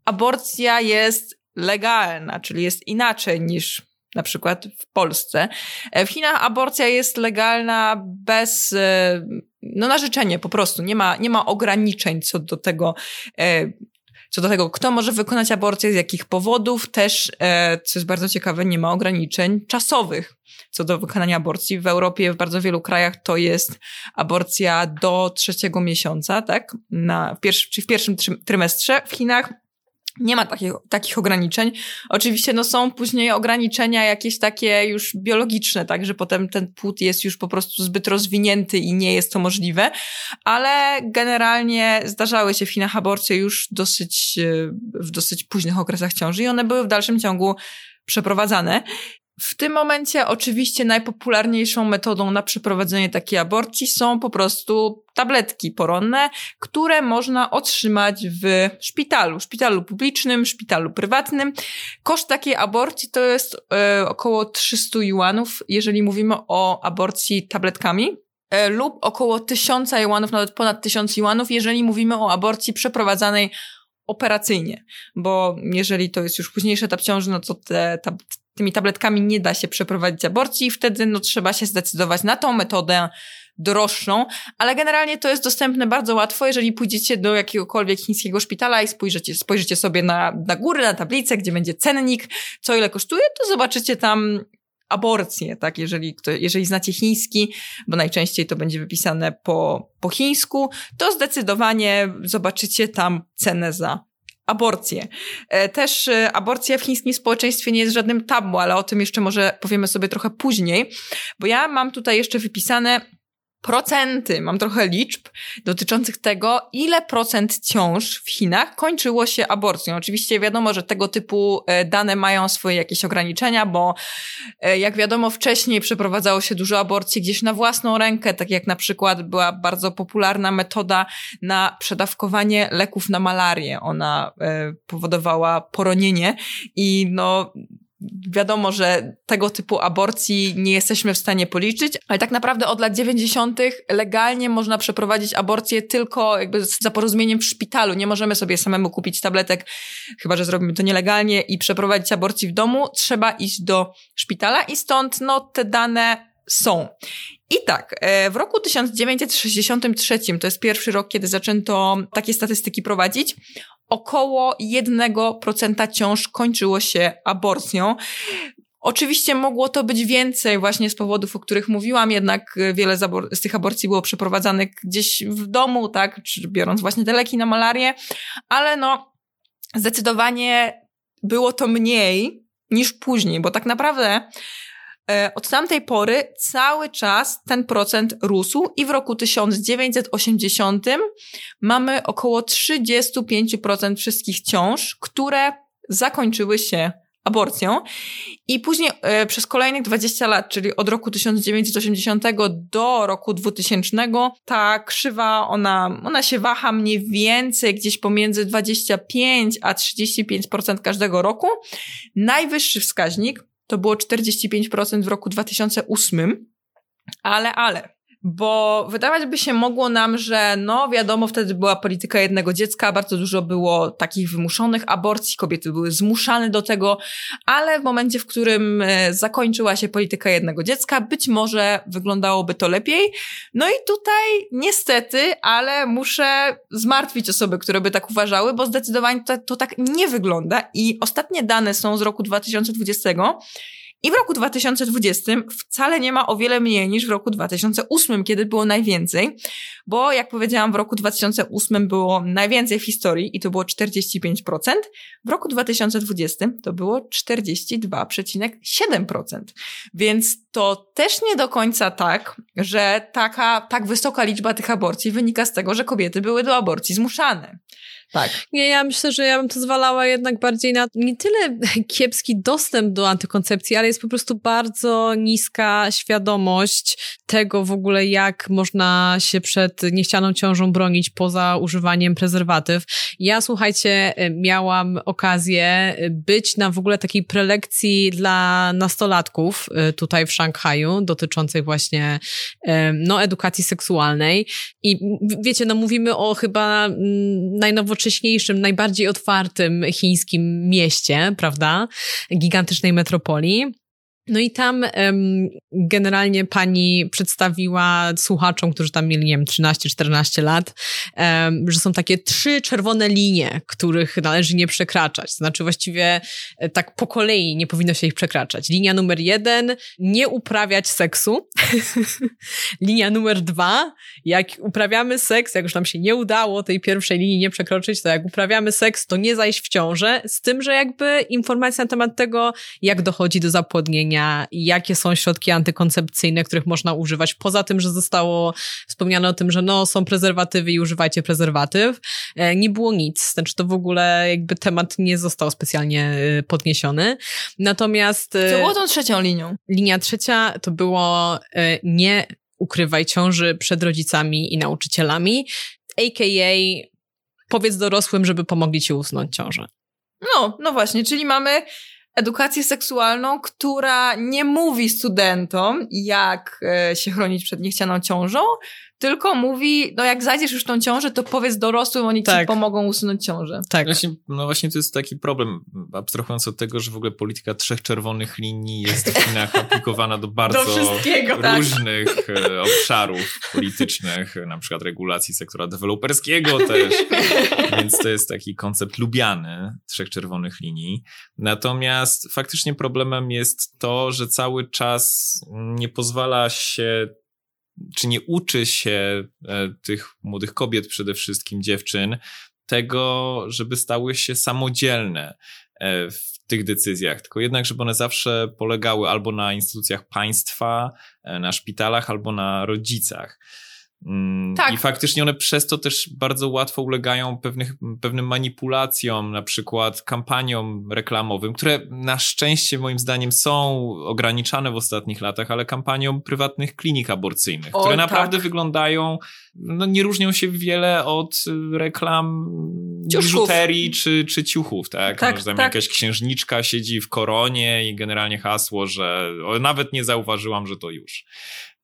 aborcja jest legalna, czyli jest inaczej niż na przykład w Polsce. E, W Chinach aborcja jest legalna bez, e, no na życzenie po prostu. Nie ma, nie ma ograniczeń co do tego, e, co do tego, kto może wykonać aborcję, z jakich powodów. Też, e, co jest bardzo ciekawe, nie ma ograniczeń czasowych co do wykonania aborcji. W Europie, w bardzo wielu krajach to jest aborcja do trzeciego miesiąca, tak? Na, w pierwszy, czyli w pierwszym trymestrze. W Chinach nie ma takich, takich ograniczeń. Oczywiście no, są później ograniczenia jakieś takie już biologiczne, tak, że potem ten płód jest już po prostu zbyt rozwinięty i nie jest to możliwe, ale generalnie zdarzały się w Chinach aborcje już dosyć, w dosyć późnych okresach ciąży i one były w dalszym ciągu przeprowadzane. W tym momencie oczywiście najpopularniejszą metodą na przeprowadzenie takiej aborcji są po prostu tabletki poronne, które można otrzymać w szpitalu, szpitalu publicznym, szpitalu prywatnym. Koszt takiej aborcji to jest e, około 300 juanów, jeżeli mówimy o aborcji tabletkami. E, lub około 1000 juanów, nawet ponad 1000 juanów, jeżeli mówimy o aborcji przeprowadzanej operacyjnie, bo jeżeli to jest już późniejszy etap ciąży, no to te, tab tymi tabletkami nie da się przeprowadzić aborcji i wtedy no, trzeba się zdecydować na tą metodę droższą, ale generalnie to jest dostępne bardzo łatwo, jeżeli pójdziecie do jakiegokolwiek chińskiego szpitala i spojrzycie, spojrzycie sobie na, na górę, na tablicę, gdzie będzie cennik, co ile kosztuje, to zobaczycie tam aborcję, tak, jeżeli, jeżeli znacie chiński, bo najczęściej to będzie wypisane po, po chińsku, to zdecydowanie zobaczycie tam cenę za aborcję. E, Też e, aborcja w chińskim społeczeństwie nie jest żadnym tabu, ale o tym jeszcze może powiemy sobie trochę później, bo ja mam tutaj jeszcze wypisane procenty, mam trochę liczb dotyczących tego, ile procent ciąż w Chinach kończyło się aborcją. Oczywiście wiadomo, że tego typu e, dane mają swoje jakieś ograniczenia, bo e, jak wiadomo wcześniej przeprowadzało się dużo aborcji gdzieś na własną rękę, tak jak na przykład była bardzo popularna metoda na przedawkowanie leków na malarię. Ona e, powodowała poronienie i no wiadomo, że tego typu aborcji nie jesteśmy w stanie policzyć, ale tak naprawdę od lat 90. legalnie można przeprowadzić aborcję tylko jakby za porozumieniem w szpitalu. Nie możemy sobie samemu kupić tabletek, chyba że zrobimy to nielegalnie i przeprowadzić aborcji w domu. Trzeba iść do szpitala i stąd no, te dane są. I tak, e, w roku 1963, to jest pierwszy rok, kiedy zaczęto takie statystyki prowadzić, około 1% ciąż kończyło się aborcją. Oczywiście mogło to być więcej właśnie z powodów, o których mówiłam, jednak wiele z, abor- z tych aborcji było przeprowadzanych gdzieś w domu, tak, czy biorąc właśnie te leki na malarię, ale no zdecydowanie było to mniej niż później, bo tak naprawdę od tamtej pory cały czas ten procent rósł i w roku 1980 mamy około 35% wszystkich ciąż, które zakończyły się aborcją. I później e, przez kolejnych 20 lat, czyli od roku 1980 do roku 2000, ta krzywa, ona, ona się waha mniej więcej gdzieś pomiędzy 25 a 35% każdego roku. Najwyższy wskaźnik to było 45% w roku 2008, ale, ale bo wydawać by się mogło nam, że no wiadomo, wtedy była polityka jednego dziecka, bardzo dużo było takich wymuszonych aborcji, kobiety były zmuszane do tego, ale w momencie, w którym e, zakończyła się polityka jednego dziecka, być może wyglądałoby to lepiej. No i tutaj niestety, ale muszę zmartwić osoby, które by tak uważały, bo zdecydowanie to, to tak nie wygląda i ostatnie dane są z roku 2020 i w roku 2020 wcale nie ma o wiele mniej niż w roku 2008, kiedy było najwięcej, bo jak powiedziałam, w roku 2008 było najwięcej w historii i to było 45%. W roku 2020 to było 42,7%. Więc to też nie do końca tak, że taka, tak wysoka liczba tych aborcji wynika z tego, że kobiety były do aborcji zmuszane. Tak. Nie, ja myślę, że ja bym to zwalała jednak bardziej na nie tyle kiepski dostęp do antykoncepcji, ale jest po prostu bardzo niska świadomość tego w ogóle, jak można się przed niechcianą ciążą bronić poza używaniem prezerwatyw. Ja, słuchajcie, miałam okazję być na w ogóle takiej prelekcji dla nastolatków y, tutaj w Szanghaju, dotyczącej właśnie no, edukacji seksualnej. I wiecie, no mówimy o chyba mm, najnowocześniejszym najnowocześniejszym, najbardziej otwartym chińskim mieście, prawda? Gigantycznej metropolii. No i tam um, generalnie pani przedstawiła słuchaczom, którzy tam mieli, nie wiem, 13-14 lat, um, że są takie trzy czerwone linie, których należy nie przekraczać. Znaczy właściwie e, tak po kolei nie powinno się ich przekraczać. Linia numer jeden, nie uprawiać seksu. Linia numer dwa, jak uprawiamy seks, jak już nam się nie udało tej pierwszej linii nie przekroczyć, to jak uprawiamy seks, to nie zajść w ciążę, z tym, że jakby informacja na temat tego, jak dochodzi do zapłodnienia, jakie są środki antykoncepcyjne, których można używać. Poza tym, że zostało wspomniane o tym, że no, są prezerwatywy i używajcie prezerwatyw, e, nie było nic. Znaczy to w ogóle jakby temat nie został specjalnie e, podniesiony. Natomiast... E, Co było tą trzecią linią? Linia trzecia to było nie ukrywaj ciąży przed rodzicami i nauczycielami, a.k.a. powiedz dorosłym, żeby pomogli ci usnąć ciążę. No, no właśnie, czyli mamy edukację seksualną, która nie mówi studentom, jak e, się chronić przed niechcianą ciążą, tylko mówi, no jak zajdziesz już tą ciążę, to powiedz dorosłym, oni tak. ci pomogą usunąć ciążę. Tak. Właśnie, no właśnie to jest taki problem, abstrahując od tego, że w ogóle polityka trzech czerwonych linii jest w Chinach aplikowana do bardzo do tak. różnych tak. obszarów politycznych, na przykład regulacji sektora deweloperskiego też, więc to jest taki koncept lubiany trzech czerwonych linii. Natomiast faktycznie problemem jest to, że cały czas nie pozwala się czy nie uczy się e, tych młodych kobiet, przede wszystkim dziewczyn, tego, żeby stały się samodzielne e, w tych decyzjach, tylko jednak, żeby one zawsze polegały albo na instytucjach państwa, e, na szpitalach, albo na rodzicach. Mm, tak. I faktycznie one przez to też bardzo łatwo ulegają pewnych, pewnym manipulacjom, na przykład kampaniom reklamowym, które na szczęście moim zdaniem są ograniczane w ostatnich latach, ale kampaniom prywatnych klinik aborcyjnych, o, które tak. naprawdę wyglądają, no nie różnią się wiele od reklam biżuterii czy, czy ciuchów, tak? tak, no, tam tak. jakaś księżniczka siedzi w koronie i generalnie hasło, że o, nawet nie zauważyłam, że to już.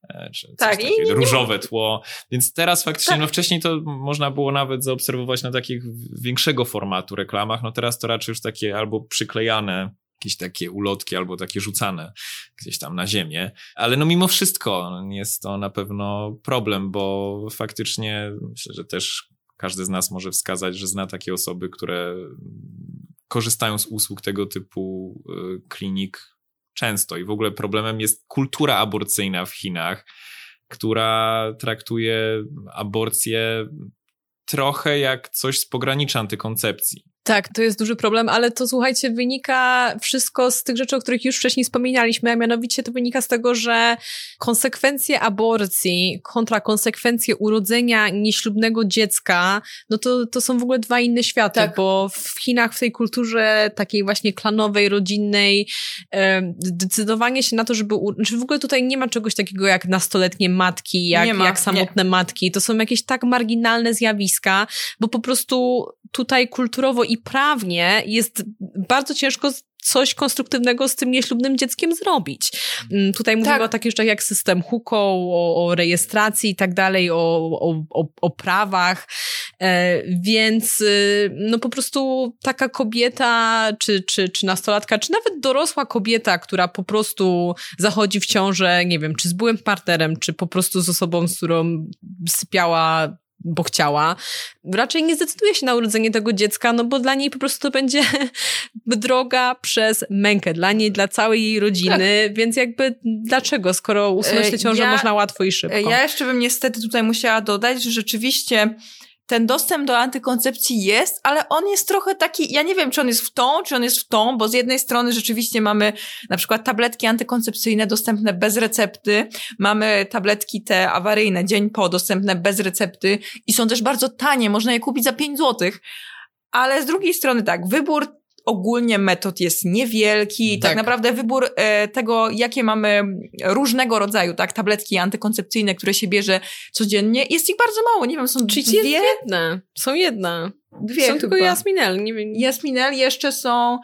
E, czy tak, różowe tło. Więc teraz faktycznie, tak. no wcześniej to można było nawet zaobserwować na takich większego formatu reklamach, no teraz to raczej już takie albo przyklejane jakieś takie ulotki albo takie rzucane gdzieś tam na ziemię. Ale no mimo wszystko jest to na pewno problem, bo faktycznie myślę, że też każdy z nas może wskazać, że zna takie osoby, które korzystają z usług tego typu y, klinik często. I w ogóle problemem jest kultura aborcyjna w Chinach, która traktuje aborcję trochę jak coś z pogranicza antykoncepcji. Tak, to jest duży problem, ale to słuchajcie, wynika wszystko z tych rzeczy, o których już wcześniej wspominaliśmy, a mianowicie to wynika z tego, że konsekwencje aborcji kontra konsekwencje urodzenia nieślubnego dziecka, no to, to są w ogóle dwa inne światy, tak. bo w Chinach, w tej kulturze takiej właśnie klanowej, rodzinnej, e, decydowanie się na to, żeby, u... w ogóle tutaj nie ma czegoś takiego jak nastoletnie matki, jak, ma, jak samotne nie. matki, to są jakieś tak marginalne zjawiska, bo po prostu tutaj kulturowo i i prawnie jest bardzo ciężko coś konstruktywnego z tym nieślubnym dzieckiem zrobić. Mm, tutaj mówimy Tak. o takich rzeczach jak system HUKO, o, o rejestracji i tak dalej, o, o, o, o prawach, e, więc y, no po prostu taka kobieta, czy, czy, czy nastolatka, czy nawet dorosła kobieta, która po prostu zachodzi w ciążę, nie wiem, czy z byłym partnerem, czy po prostu z osobą, z którą sypiała bo chciała, raczej nie zdecyduje się na urodzenie tego dziecka, no bo dla niej po prostu to będzie droga przez mękę, dla niej, dla całej jej rodziny, więc jakby dlaczego, skoro usunąć tę E, ciążę ja- można łatwo i szybko. Ja jeszcze bym niestety tutaj musiała dodać, że rzeczywiście ten dostęp do antykoncepcji jest, ale on jest trochę taki, ja nie wiem, czy on jest w tą, czy on jest w tą, bo z jednej strony rzeczywiście mamy na przykład tabletki antykoncepcyjne dostępne bez recepty, mamy tabletki te awaryjne dzień po dostępne bez recepty i są też bardzo tanie, można je kupić za 5 złotych, ale z drugiej strony tak, wybór ogólnie metod jest niewielki. Tak, Tak. naprawdę wybór e, tego, jakie mamy różnego rodzaju, tak, tabletki antykoncepcyjne, które się bierze codziennie, jest ich bardzo mało. Nie wiem, są Czyli dwie, jest jedne, są jedne. dwie są chyba. tylko Jasminel, nie wiem. Jasminel, jeszcze są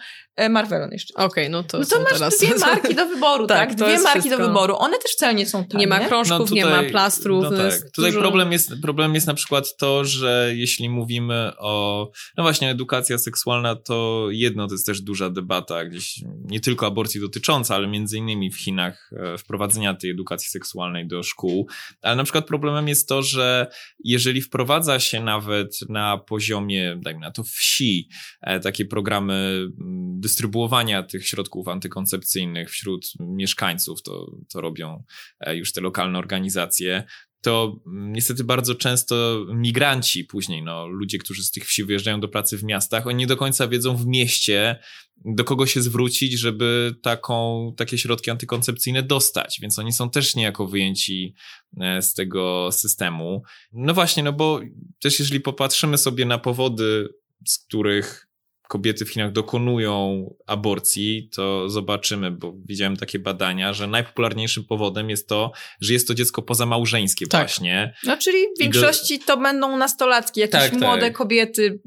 Marvelon jeszcze. Okej, no to No to są masz teraz... dwie marki do wyboru, tak? Tak, Dwie marki wszystko. do wyboru. One też wcale nie są tanie. Nie ma krążków, nie ma plastrów. No no tak. jest Tutaj dużo- problem, jest, problem jest na przykład to, że jeśli mówimy o, no właśnie, edukacja seksualna, to jedno to jest też duża debata, gdzieś nie tylko aborcji dotycząca, ale między innymi w Chinach e, wprowadzenia tej edukacji seksualnej do szkół. Ale na przykład problemem jest to, że jeżeli wprowadza się nawet na poziomie, dajmy na to wsi, e, takie programy mm, dystrybuowania tych środków antykoncepcyjnych wśród mieszkańców, to, to robią e, już te lokalne organizacje, to mm, niestety bardzo często migranci później, no, ludzie, którzy z tych wsi wyjeżdżają do pracy w miastach, oni nie do końca wiedzą w mieście, do kogo się zwrócić, żeby taką, takie środki antykoncepcyjne dostać, więc oni są też niejako wyjęci e, z tego systemu. No właśnie, no bo też jeżeli popatrzymy sobie na powody, z których kobiety w Chinach dokonują aborcji, to zobaczymy, bo widziałem takie badania, że najpopularniejszym powodem jest to, że jest to dziecko pozamałżeńskie Tak. właśnie. No, czyli w większości to będą nastolatki, jakieś Tak, tak. młode kobiety,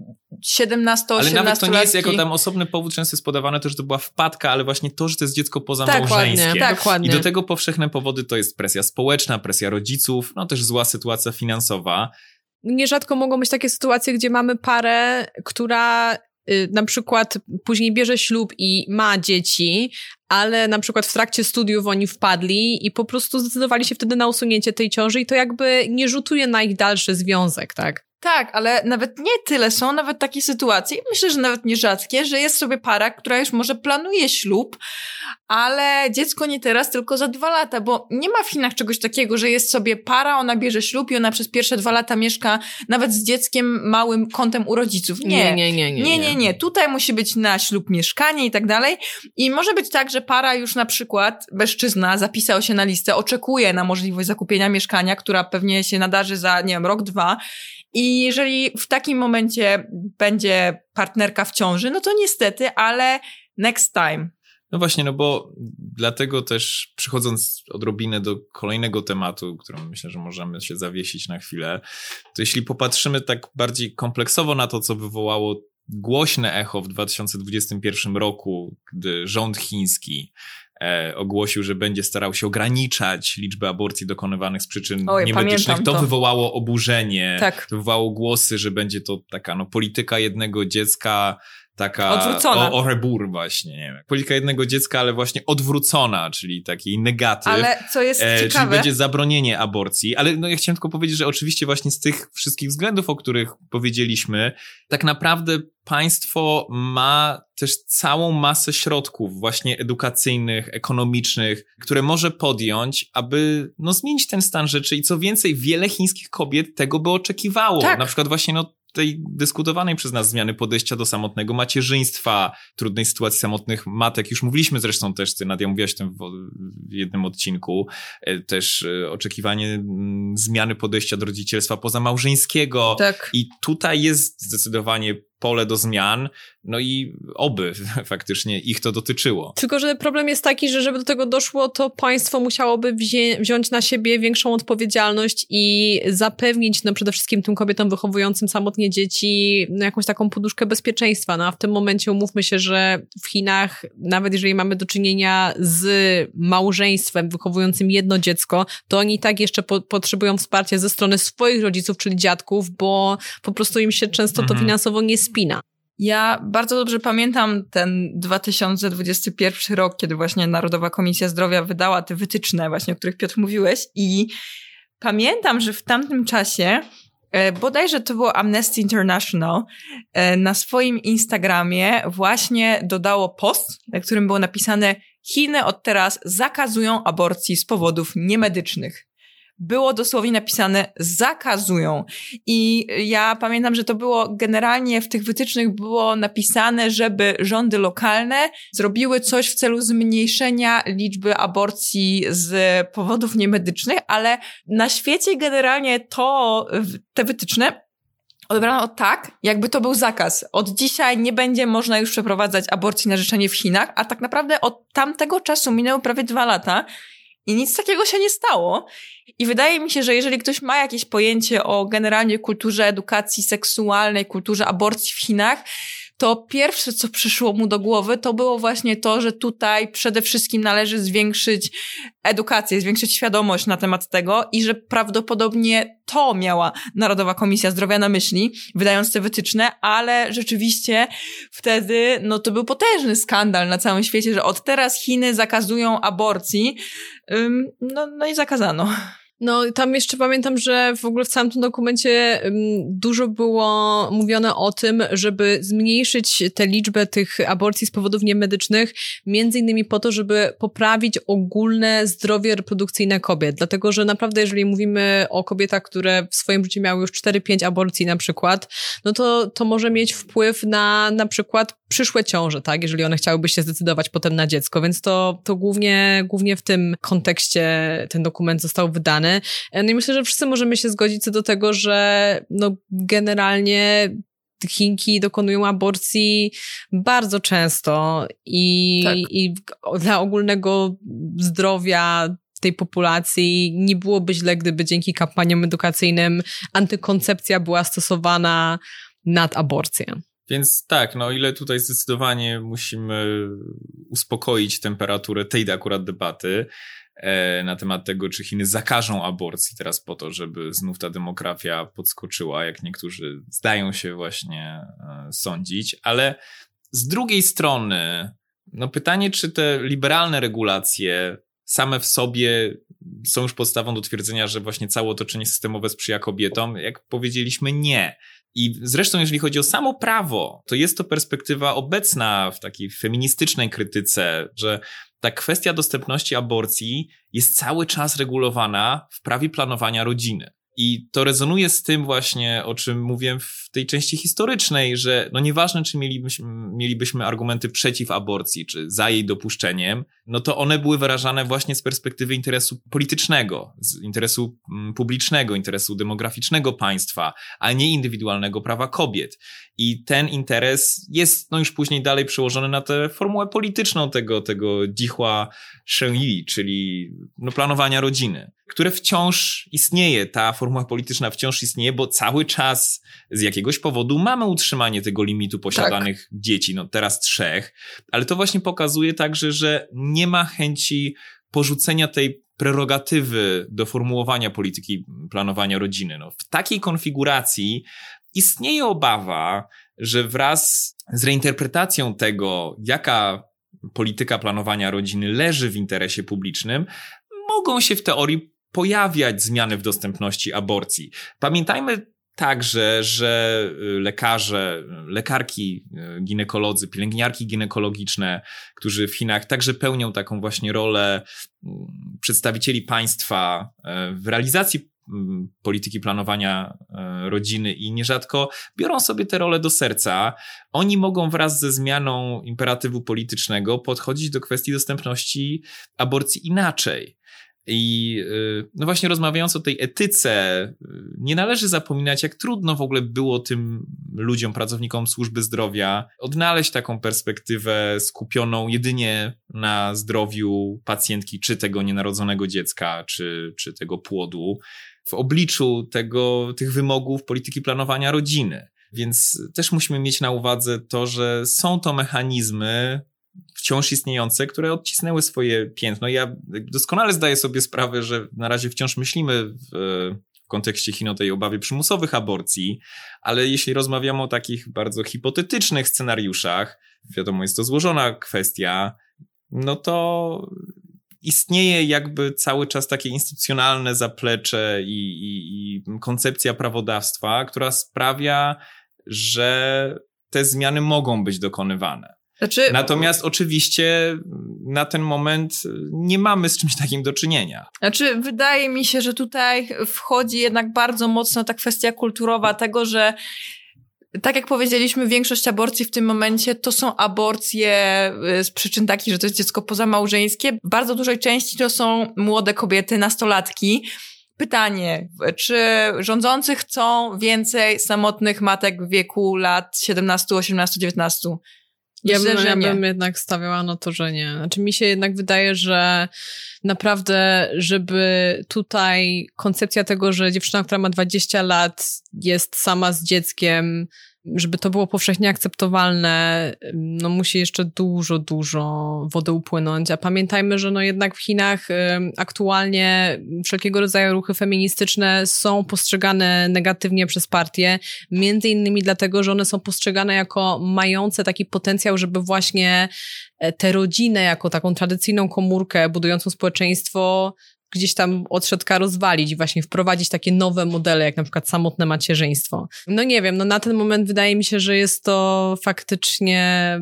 17 Ale nawet to nie jest jako tam osobny powód, często jest podawane to, że to była wpadka, ale właśnie to, że to jest dziecko pozamałżeńskie. Tak. dokładnie. I do tego powszechne powody to jest presja społeczna, presja rodziców, no też zła sytuacja finansowa. Nierzadko mogą być takie sytuacje, gdzie mamy parę, która na przykład później bierze ślub i ma dzieci, ale na przykład w trakcie studiów oni wpadli i po prostu zdecydowali się wtedy na usunięcie tej ciąży i to jakby nie rzutuje na ich dalszy związek, tak? Tak, ale nawet nie tyle są nawet takie sytuacje, myślę, że nawet nierzadkie, że jest sobie para, która już może planuje ślub, ale dziecko nie teraz, tylko za dwa lata, bo nie ma w Chinach czegoś takiego, że jest sobie para, ona bierze ślub i ona przez pierwsze dwa lata mieszka nawet z dzieckiem małym kątem u rodziców. Nie. nie, nie. nie, Nie, nie, nie. Tutaj musi być na ślub mieszkanie i tak dalej. I może być tak, że para już na przykład, mężczyzna zapisał się na listę, oczekuje na możliwość zakupienia mieszkania, która pewnie się nadarzy za, nie wiem, rok, dwa. I jeżeli w takim momencie będzie partnerka w ciąży, no to niestety, ale next time. No właśnie, no bo dlatego też przechodząc odrobinę do kolejnego tematu, którym myślę, że możemy się zawiesić na chwilę, to jeśli popatrzymy tak bardziej kompleksowo na to, co wywołało głośne echo w 2021 roku, gdy rząd chiński ogłosił, że będzie starał się ograniczać liczbę aborcji dokonywanych z przyczyn Oj, niemedycznych, to, to. wywołało oburzenie, Tak. to wywołało głosy, że będzie to taka no, polityka jednego dziecka, taka Odwrócona. O, o rebur właśnie, nie wiem. Polityka jednego dziecka, ale właśnie odwrócona, czyli taki negatyw. Ale co jest E, czyli ciekawe, będzie zabronienie aborcji, ale no ja chciałem tylko powiedzieć, że oczywiście właśnie z tych wszystkich względów, o których powiedzieliśmy, tak naprawdę państwo ma też całą masę środków właśnie edukacyjnych, ekonomicznych, które może podjąć, aby no zmienić ten stan rzeczy i co więcej, wiele chińskich kobiet tego by oczekiwało. Tak. Na przykład właśnie no tej dyskutowanej przez nas zmiany podejścia do samotnego macierzyństwa, trudnej sytuacji samotnych matek. Już mówiliśmy zresztą też, ty Nadia mówiłaś o tym w, jednym odcinku, e, też e, oczekiwanie zmiany podejścia do rodzicielstwa pozamałżeńskiego. tak. I tutaj jest zdecydowanie pole do zmian, no i oby faktycznie ich to dotyczyło. Tylko, że problem jest taki, że żeby do tego doszło, to państwo musiałoby wzię wziąć na siebie większą odpowiedzialność i zapewnić no przede wszystkim tym kobietom wychowującym samotnie dzieci no, jakąś taką poduszkę bezpieczeństwa. No a w tym momencie umówmy się, że w Chinach, nawet jeżeli mamy do czynienia z małżeństwem wychowującym jedno dziecko, to oni i tak jeszcze po potrzebują wsparcia ze strony swoich rodziców, czyli dziadków, bo po prostu im się często to mhm. finansowo nie spina. Ja bardzo dobrze pamiętam ten 2021 rok, kiedy właśnie Narodowa Komisja Zdrowia wydała te wytyczne, właśnie o których Piotr mówiłeś, i pamiętam, że w tamtym czasie e, bodajże to było Amnesty International, e, na swoim Instagramie właśnie dodało post, na którym było napisane Chiny od teraz zakazują aborcji z powodów niemedycznych było dosłownie napisane zakazują. I ja pamiętam, że to było generalnie w tych wytycznych było napisane, żeby rządy lokalne zrobiły coś w celu zmniejszenia liczby aborcji z powodów niemedycznych, ale na świecie generalnie to, te wytyczne odebrano tak, jakby to był zakaz. Od dzisiaj nie będzie można już przeprowadzać aborcji na życzenie w Chinach, a tak naprawdę od tamtego czasu minęło prawie dwa lata i nic takiego się nie stało. I wydaje mi się, że jeżeli ktoś ma jakieś pojęcie o generalnie kulturze edukacji seksualnej, kulturze aborcji w Chinach, to pierwsze, co przyszło mu do głowy, to było właśnie to, że tutaj przede wszystkim należy zwiększyć edukację, zwiększyć świadomość na temat tego i że prawdopodobnie to miała Narodowa Komisja Zdrowia na myśli, wydając te wytyczne, ale rzeczywiście wtedy, no to był potężny skandal na całym świecie, że od teraz Chiny zakazują aborcji, no, no i zakazano. No, tam jeszcze pamiętam, że w ogóle w całym tym dokumencie dużo było mówione o tym, żeby zmniejszyć tę liczbę tych aborcji z powodów niemedycznych, między innymi po to, żeby poprawić ogólne zdrowie reprodukcyjne kobiet. Dlatego, że naprawdę, jeżeli mówimy o kobietach, które w swoim życiu miały już 4-5 aborcji na przykład, no to to może mieć wpływ na na przykład przyszłe ciąże, tak, jeżeli one chciałyby się zdecydować potem na dziecko, więc to, to głównie, głównie w tym kontekście ten dokument został wydany. No i myślę, że wszyscy możemy się zgodzić co do tego, że no generalnie Chinki dokonują aborcji bardzo często i, tak. i dla ogólnego zdrowia tej populacji nie byłoby źle, gdyby dzięki kampaniom edukacyjnym antykoncepcja była stosowana nad aborcję. Więc tak, no ile tutaj zdecydowanie musimy uspokoić temperaturę tej akurat debaty e, na temat tego, czy Chiny zakażą aborcji teraz po to, żeby znów ta demografia podskoczyła, jak niektórzy zdają się właśnie e, sądzić, ale z drugiej strony, no pytanie, czy te liberalne regulacje same w sobie są już podstawą do twierdzenia, że właśnie całe otoczenie systemowe sprzyja kobietom? Jak powiedzieliśmy, nie. I zresztą, jeżeli chodzi o samo prawo, to jest to perspektywa obecna w takiej feministycznej krytyce, że ta kwestia dostępności aborcji jest cały czas regulowana w prawie planowania rodziny. I to rezonuje z tym właśnie, o czym mówiłem w tej części historycznej, że no nieważne, czy mielibyśmy, mielibyśmy argumenty przeciw aborcji, czy za jej dopuszczeniem, no to one były wyrażane właśnie z perspektywy interesu politycznego, z interesu mm, publicznego, interesu demograficznego państwa, a nie indywidualnego prawa kobiet. I ten interes jest no już później dalej przełożony na tę formułę polityczną tego, tego dichła Shenyi, czyli no planowania rodziny, które wciąż istnieje, ta formuła polityczna wciąż istnieje, bo cały czas z jakiegoś powodu mamy utrzymanie tego limitu posiadanych tak. dzieci, no teraz trzech, ale to właśnie pokazuje także, że nie ma chęci porzucenia tej prerogatywy do formułowania polityki planowania rodziny. No, w takiej konfiguracji istnieje obawa, że wraz z reinterpretacją tego, jaka polityka planowania rodziny leży w interesie publicznym, mogą się w teorii pojawiać zmiany w dostępności aborcji. Pamiętajmy także, że y, lekarze, lekarki, y, ginekolodzy, pielęgniarki ginekologiczne, którzy w Chinach także pełnią taką właśnie rolę mm, przedstawicieli państwa y, w realizacji mm, polityki planowania rodziny i nierzadko biorą sobie te role do serca. Oni mogą wraz ze zmianą imperatywu politycznego podchodzić do kwestii dostępności aborcji inaczej. I y, no właśnie rozmawiając o tej etyce, y, nie należy zapominać, jak trudno w ogóle było tym ludziom, pracownikom służby zdrowia odnaleźć taką perspektywę skupioną jedynie na zdrowiu pacjentki, czy tego nienarodzonego dziecka, czy, czy tego płodu, w obliczu tego, tych wymogów polityki planowania rodziny. Więc też musimy mieć na uwadze to, że są to mechanizmy, wciąż istniejące, które odcisnęły swoje piętno. Ja doskonale zdaję sobie sprawę, że na razie wciąż myślimy w, w kontekście Chin o tej obawie przymusowych aborcji, ale jeśli rozmawiamy o takich bardzo hipotetycznych scenariuszach, wiadomo, jest to złożona kwestia, no to istnieje jakby cały czas takie instytucjonalne zaplecze i, i, i koncepcja prawodawstwa, która sprawia, że te zmiany mogą być dokonywane. Znaczy, Natomiast oczywiście na ten moment nie mamy z czymś takim do czynienia. Znaczy, wydaje mi się, że tutaj wchodzi jednak bardzo mocno ta kwestia kulturowa tego, że tak jak powiedzieliśmy, większość aborcji w tym momencie to są aborcje y, z przyczyn takich, że to jest dziecko pozamałżeńskie. W bardzo dużej części to są młode kobiety, nastolatki. Pytanie, czy rządzący chcą więcej samotnych matek w wieku lat 17, 18, 19? Ja, Myślę, bym, ja bym jednak stawiała na to, że nie. Znaczy mi się jednak wydaje, że naprawdę, żeby tutaj koncepcja tego, że dziewczyna, która ma 20 lat jest sama z dzieckiem, żeby to było powszechnie akceptowalne, no musi jeszcze dużo, dużo wody upłynąć. A pamiętajmy, że no jednak w Chinach aktualnie wszelkiego rodzaju ruchy feministyczne są postrzegane negatywnie przez partie, między innymi dlatego, że one są postrzegane jako mające taki potencjał, żeby właśnie e, tę rodzinę jako taką tradycyjną komórkę budującą społeczeństwo gdzieś tam od środka rozwalić i właśnie wprowadzić takie nowe modele, jak na przykład samotne macierzyństwo. No nie wiem, no na ten moment wydaje mi się, że jest to faktycznie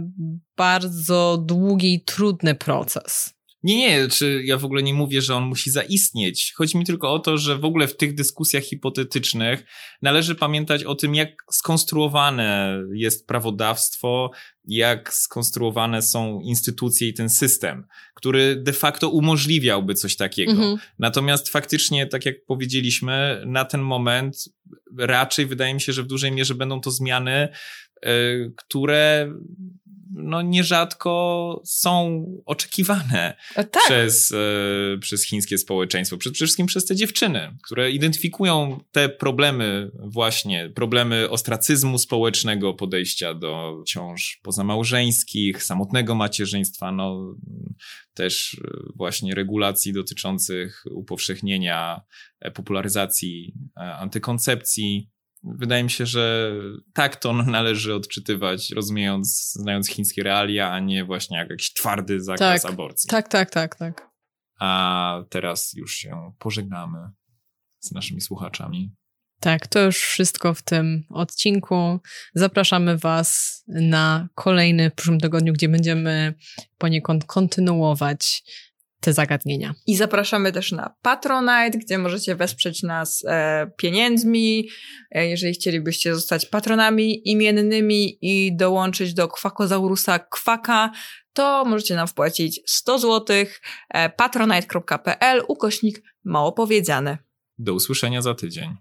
bardzo długi i trudny proces. Nie, nie, czy ja w ogóle nie mówię, że on musi zaistnieć. Chodzi mi tylko o to, że w ogóle w tych dyskusjach hipotetycznych należy pamiętać o tym, jak skonstruowane jest prawodawstwo, jak skonstruowane są instytucje i ten system, który de facto umożliwiałby coś takiego. Mhm. Natomiast faktycznie, tak jak powiedzieliśmy, na ten moment raczej wydaje mi się, że w dużej mierze będą to zmiany, y, które no nierzadko są oczekiwane tak. przez, e, przez chińskie społeczeństwo, przede wszystkim przez te dziewczyny, które identyfikują te problemy właśnie, problemy ostracyzmu społecznego, podejścia do ciąż pozamałżeńskich, samotnego macierzyństwa, no też e, właśnie regulacji dotyczących upowszechnienia, e, popularyzacji antykoncepcji, wydaje mi się, że tak to należy odczytywać, rozumiejąc, znając chińskie realia, a nie właśnie jak jakiś twardy zakaz tak, aborcji. Tak, tak, tak, tak. A teraz już się pożegnamy z naszymi słuchaczami. Tak, to już wszystko w tym odcinku. Zapraszamy Was na kolejny w przyszłym tygodniu, gdzie będziemy poniekąd kontynuować te zagadnienia. I zapraszamy też na Patronite, gdzie możecie wesprzeć nas e, pieniędzmi, e, jeżeli chcielibyście zostać patronami imiennymi i dołączyć do Kwakozaurusa Kwaka, to możecie nam wpłacić 100 zł e, patronite.pl ukośnik mało powiedziane. Do usłyszenia za tydzień.